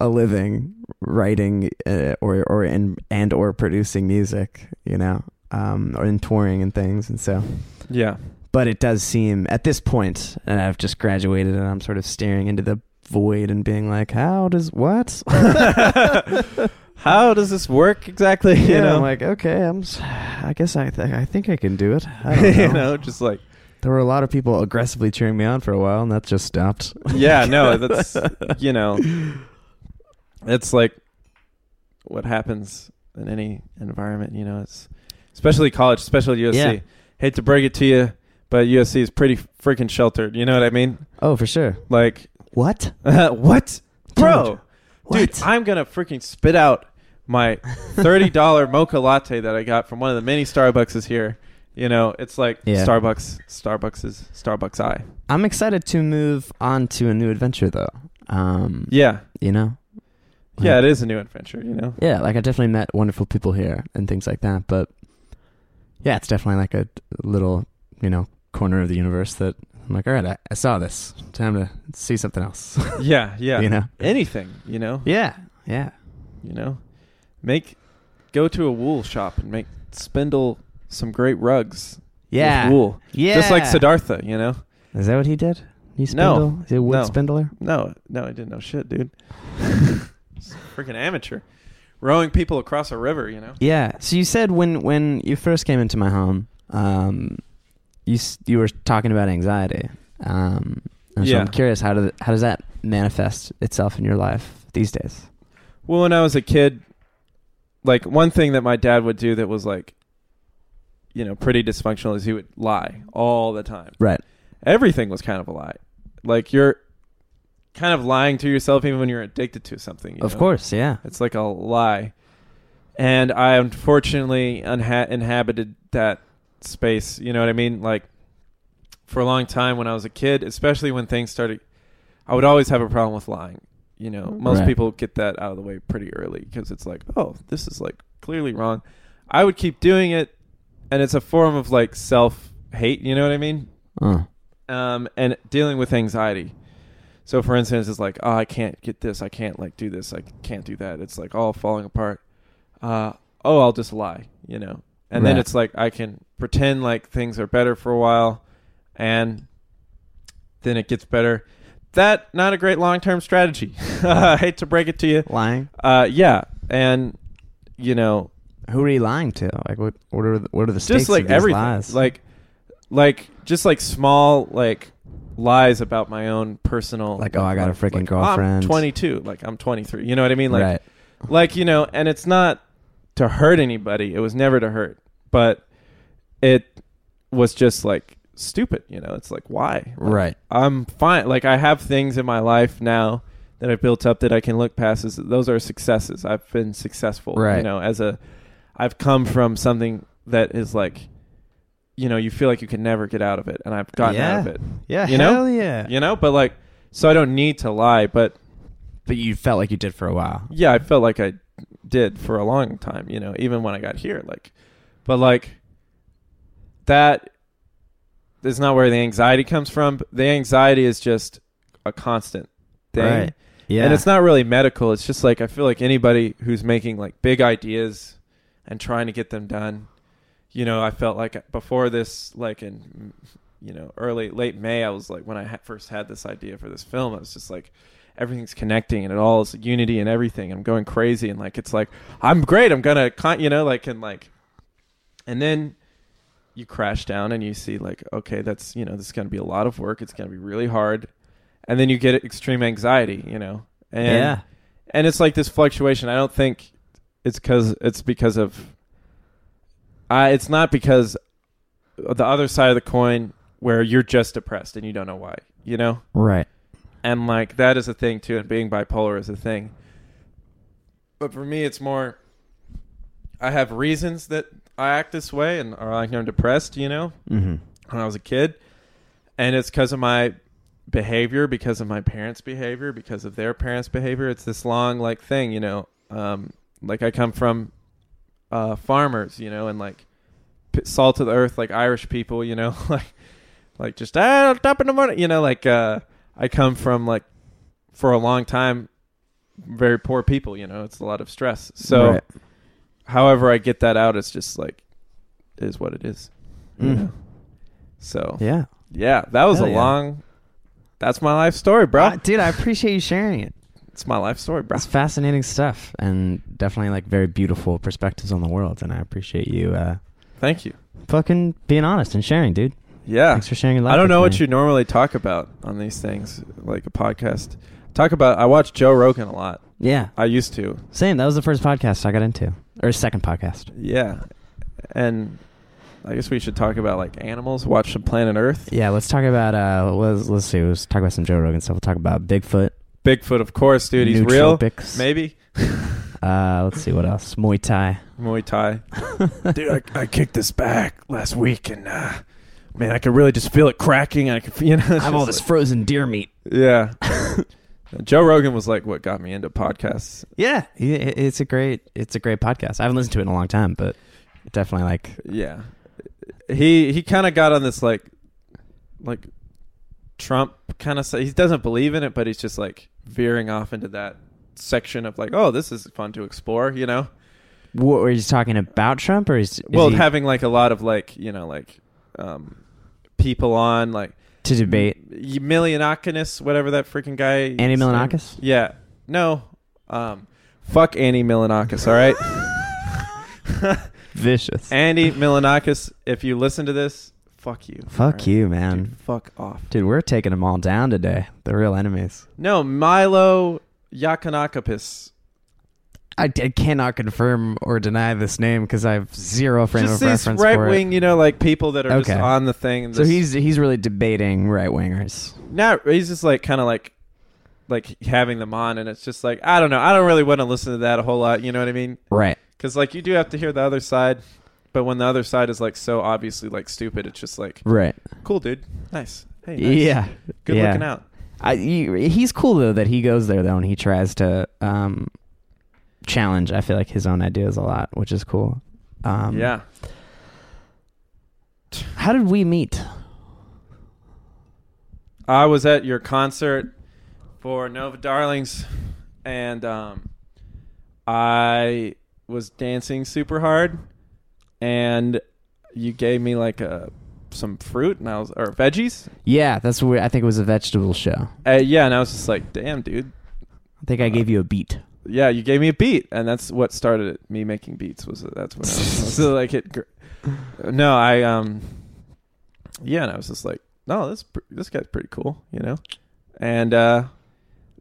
a living writing uh, or or in and or producing music. You know, um, or in touring and things, and so. yeah but it does seem at this point and i've just graduated and i'm sort of staring into the void and being like how does what how does this work exactly you know i'm like okay i'm i guess i th- i think i can do it I don't know. you know just like there were a lot of people aggressively cheering me on for a while, and that just stopped. yeah, no, that's you know, it's like what happens in any environment. You know, it's especially college, especially USC. Yeah. Hate to break it to you, but USC is pretty freaking sheltered. You know what I mean? Oh, for sure. Like, What? what, bro? What? Dude, I'm gonna freaking spit out my thirty dollar mocha latte that I got from one of the many Starbucks here. You know, it's like Yeah. Starbucks. Starbucks is Starbucks I. I'm excited to move on to a new adventure, though. Um, Yeah, you know. Yeah, it is a new adventure. You know. Yeah, like I definitely met wonderful people here and things like that. But yeah, it's definitely like a little, you know, corner of the universe that I'm like, all right, I, I saw this. Time to see something else. Yeah, yeah. You know? anything. You know. Yeah, yeah. You know, make go to a wool shop and make spindle some great rugs. Yeah. with wool. Yeah. just like Siddhartha. You know. Is that what he did? He No. spindle? Is he a wood No. spindler? No, no, I didn't know shit, dude. Freaking amateur, rowing people across a river. You know. Yeah. So you said when when you first came into my home, um, you you were talking about anxiety. Um, and so Yeah. I'm curious how does how does that manifest itself in your life these days? Well, when I was a kid, like one thing that my dad would do that was like, you know, pretty dysfunctional is he would lie all the time. Right. Everything was kind of a lie. Like you're kind of lying to yourself even when you're addicted to something. you Of know? course. Yeah. It's like a lie. And I unfortunately unha- inhabited that space. You know what I mean? Like for a long time when I was a kid, especially when things started, I would always have a problem with lying. You know, most Right. people get that out of the way pretty early because it's like, oh, this is like clearly wrong. I would keep doing it, and it's a form of like self hate. You know what I mean? Uh. um, and dealing with anxiety. So, for instance, it's like, oh, I can't get this, I can't like do this, I can't do that. It's like all falling apart. Uh, oh, I'll just lie, you know. And then it's like I can pretend like things are better for a while, and then it gets better. That not a great long term strategy. I hate to break it to you. Lying. Uh, yeah, and you know, Who are you lying to? Like what? What are the, what are the stakes just like everything lies? like like just like small like lies about my own personal Like, oh, I got a freaking Like, girlfriend. i'm 22 like i'm 23 you know what i mean like right. like you know and it's not to hurt anybody it was never to hurt but it was just like stupid you know it's like why Like, Right. i'm fine like i have things in my life now that i've built up that i can look past as those are successes i've been successful right you know as a i've come from something that is like you know you feel like you can never get out of it and i've gotten out of it Yeah. You know? yeah. you know but like so i don't need to lie but But you felt like you did for a while. yeah i felt like i did for a long time you know even when i got here like but like that is not where the anxiety comes from the anxiety is just a constant thing Right. Yeah. and it's not really medical it's just like i feel like anybody who's making like big ideas and trying to get them done you know i felt like before this like in you know early late may i was like when i ha- first had this idea for this film i was just like everything's connecting and it all is unity and everything. I'm going crazy and like it's like i'm great. I'm gonna con- you know like and like and then you crash down and you see like okay that's you know this is going to be a lot of work. It's going to be really hard. And then you get extreme anxiety you know and yeah. and it's like this fluctuation. I don't think it's because it's because of I it's not because the other side of the coin where you're just depressed and you don't know why you know? Right. and like that is a thing too and being bipolar is a thing. But for me it's more i have reasons that i act this way and or like i'm depressed you know? Mm-hmm. when i was a kid. And it's because of my behavior because of my parents behavior because of their parents behavior. It's this long like thing you know? Um like i come from uh farmers you know and like salt of the earth like irish people you know like like just ah top in the morning you know like uh i come from like for a long time very poor people you know it's a lot of stress so Right. however i get that out it's just like is what it is you Mm. know? so Yeah. yeah, that was Hell a yeah. long. That's my life story, bro. Uh, dude, I appreciate you sharing it. It's my life story, bro. It's fascinating stuff and definitely like very beautiful perspectives on the world. And I appreciate you uh, Thank you. fucking being honest and sharing, dude. Yeah. Thanks for sharing your life. I don't know me. what you normally talk about on these things, like a podcast. Talk about. I watch Joe Rogan a lot. Yeah, I used to. same. That was the first podcast I got into, or second podcast. Yeah, and I guess we should talk about like animals. Watch some Planet Earth. Yeah, let's talk about. uh Let's let's see. Let's talk about some Joe Rogan stuff. We'll talk about Bigfoot. Bigfoot, of course, dude. He's real. nootropics. Maybe Uh, let's see what else. Muay Thai. Muay Thai. dude, I, I kicked this back last week, and uh, man, I could really just feel it cracking. I could, you know, I have all this frozen deer meat. yeah. Joe Rogan was like what got me into podcasts. Yeah, he- it's a great it's a great podcast. I haven't listened to it in a long time, but definitely like Yeah, he he kind of got on this like like Trump kind of he doesn't believe in it, but he's just like veering off into that section of like, oh, this is fun to explore, you know. what were you talking about Trump or is, is well, he having like a lot of like you know like um people on like to debate Milionakis, whatever that freaking guy. Andy Milonakis? Yeah, no, um, fuck Andy Milonakis. All right. vicious. Andy Milonakis, if you listen to this, fuck you. Fuck Alright? you, man. Dude, fuck off. Dude, we're taking them all down today. The real enemies. No, Milo Yakanakapis. I, I cannot confirm or deny this name because I have zero frame Just of these reference right for wing, you know, like people that are Okay. just on the thing. So he's he's really debating right wingers. not. He's just like kind of like like having them on, and it's just like I don't know. I don't really want to listen to that a whole lot. You know what I mean? Right. Because like you do have to hear the other side, but when the other side is like so obviously like stupid, it's just like Right. cool, dude. Nice. Hey, nice. Yeah. Good yeah. looking out. I, he, he's cool though that he goes there though and he tries to um, challenge. I feel like his own ideas a lot, which is cool. Um, yeah. How did we meet? I was at your concert for Nova Darlings, and um, I was dancing super hard, and you gave me like a some fruit, and I was or veggies. Yeah, that's where I think it was a vegetable show. Uh, yeah, and I was just like, damn, dude. I think I gave you a beat. Yeah, you gave me a beat, and that's what started it, me making beats. Was that's what I was so like it. No, I um, yeah, and I was just like, no, this this guy's pretty cool, you know, and uh,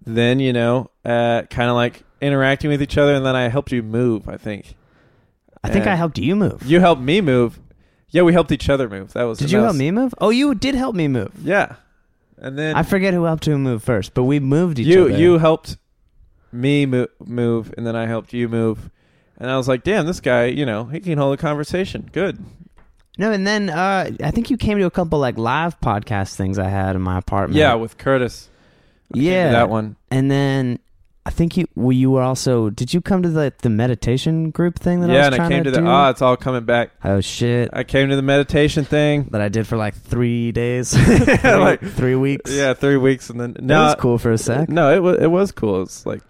then you know, uh, kind of like interacting with each other, and then I helped you move. I think I think I helped you move. You helped me move. Yeah, we helped each other move. That was. Did you help me move? Oh, you did help me move. Yeah, and then I forget who helped who move first, but we moved each you other. you helped me mo- move, and then I helped you move, and I was like, damn, this guy, you know, he can hold a conversation. Good. no, and then uh, I think you came to a couple like live podcast things I had in my apartment. Yeah, with Curtis. I came to yeah, that one. And then I think you well, you were also. Did you come to the the meditation group thing that I Yeah, was and I came to, to the. Ah, it's all coming back. oh shit! I came to the meditation thing. that I did for like three days, three, like- three weeks. Yeah, three weeks, and then no, was cool for a sec. No, it was it was cool. It's like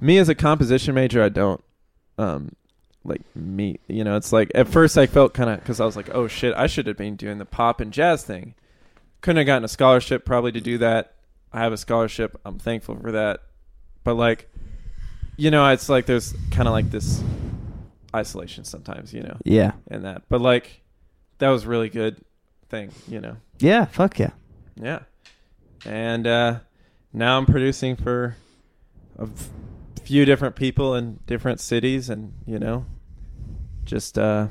me as a composition major, I don't um like me. You know, it's like at first I felt kind of because I was like, oh shit, I should have been doing the pop and jazz thing. Couldn't have gotten a scholarship probably to do that. I have a scholarship. I'm thankful for that. But like, you know, it's like there's kind of like this isolation sometimes. You know, Yeah, And that. But like, that was really good thing. You know. yeah, fuck yeah. Yeah. And uh, now I'm producing for a few different people in different cities and, you know, just uh,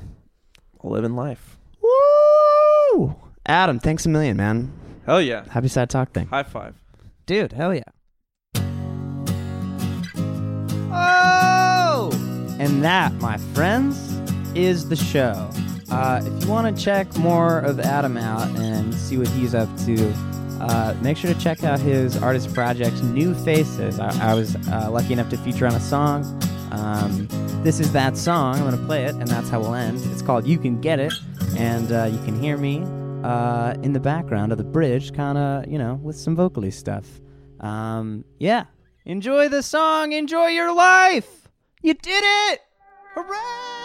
living life. Woo! Adam, thanks a million, man. Hell yeah. Happy sad talk thing, High five. dude. Hell yeah. That, my friends, is the show. Uh, if you want to check more of Adam out and see what he's up to, uh, make sure to check out his artist project, New Faces. I, I was uh, lucky enough to feature on a song. Um, this is that song. I'm going to play it, and that's how we'll end. It's called You Can Get It, and uh, you can hear me uh, in the background of the bridge, kind of, you know, with some vocally stuff. Um, yeah. Enjoy the song. Enjoy your life. You did it. Hooray!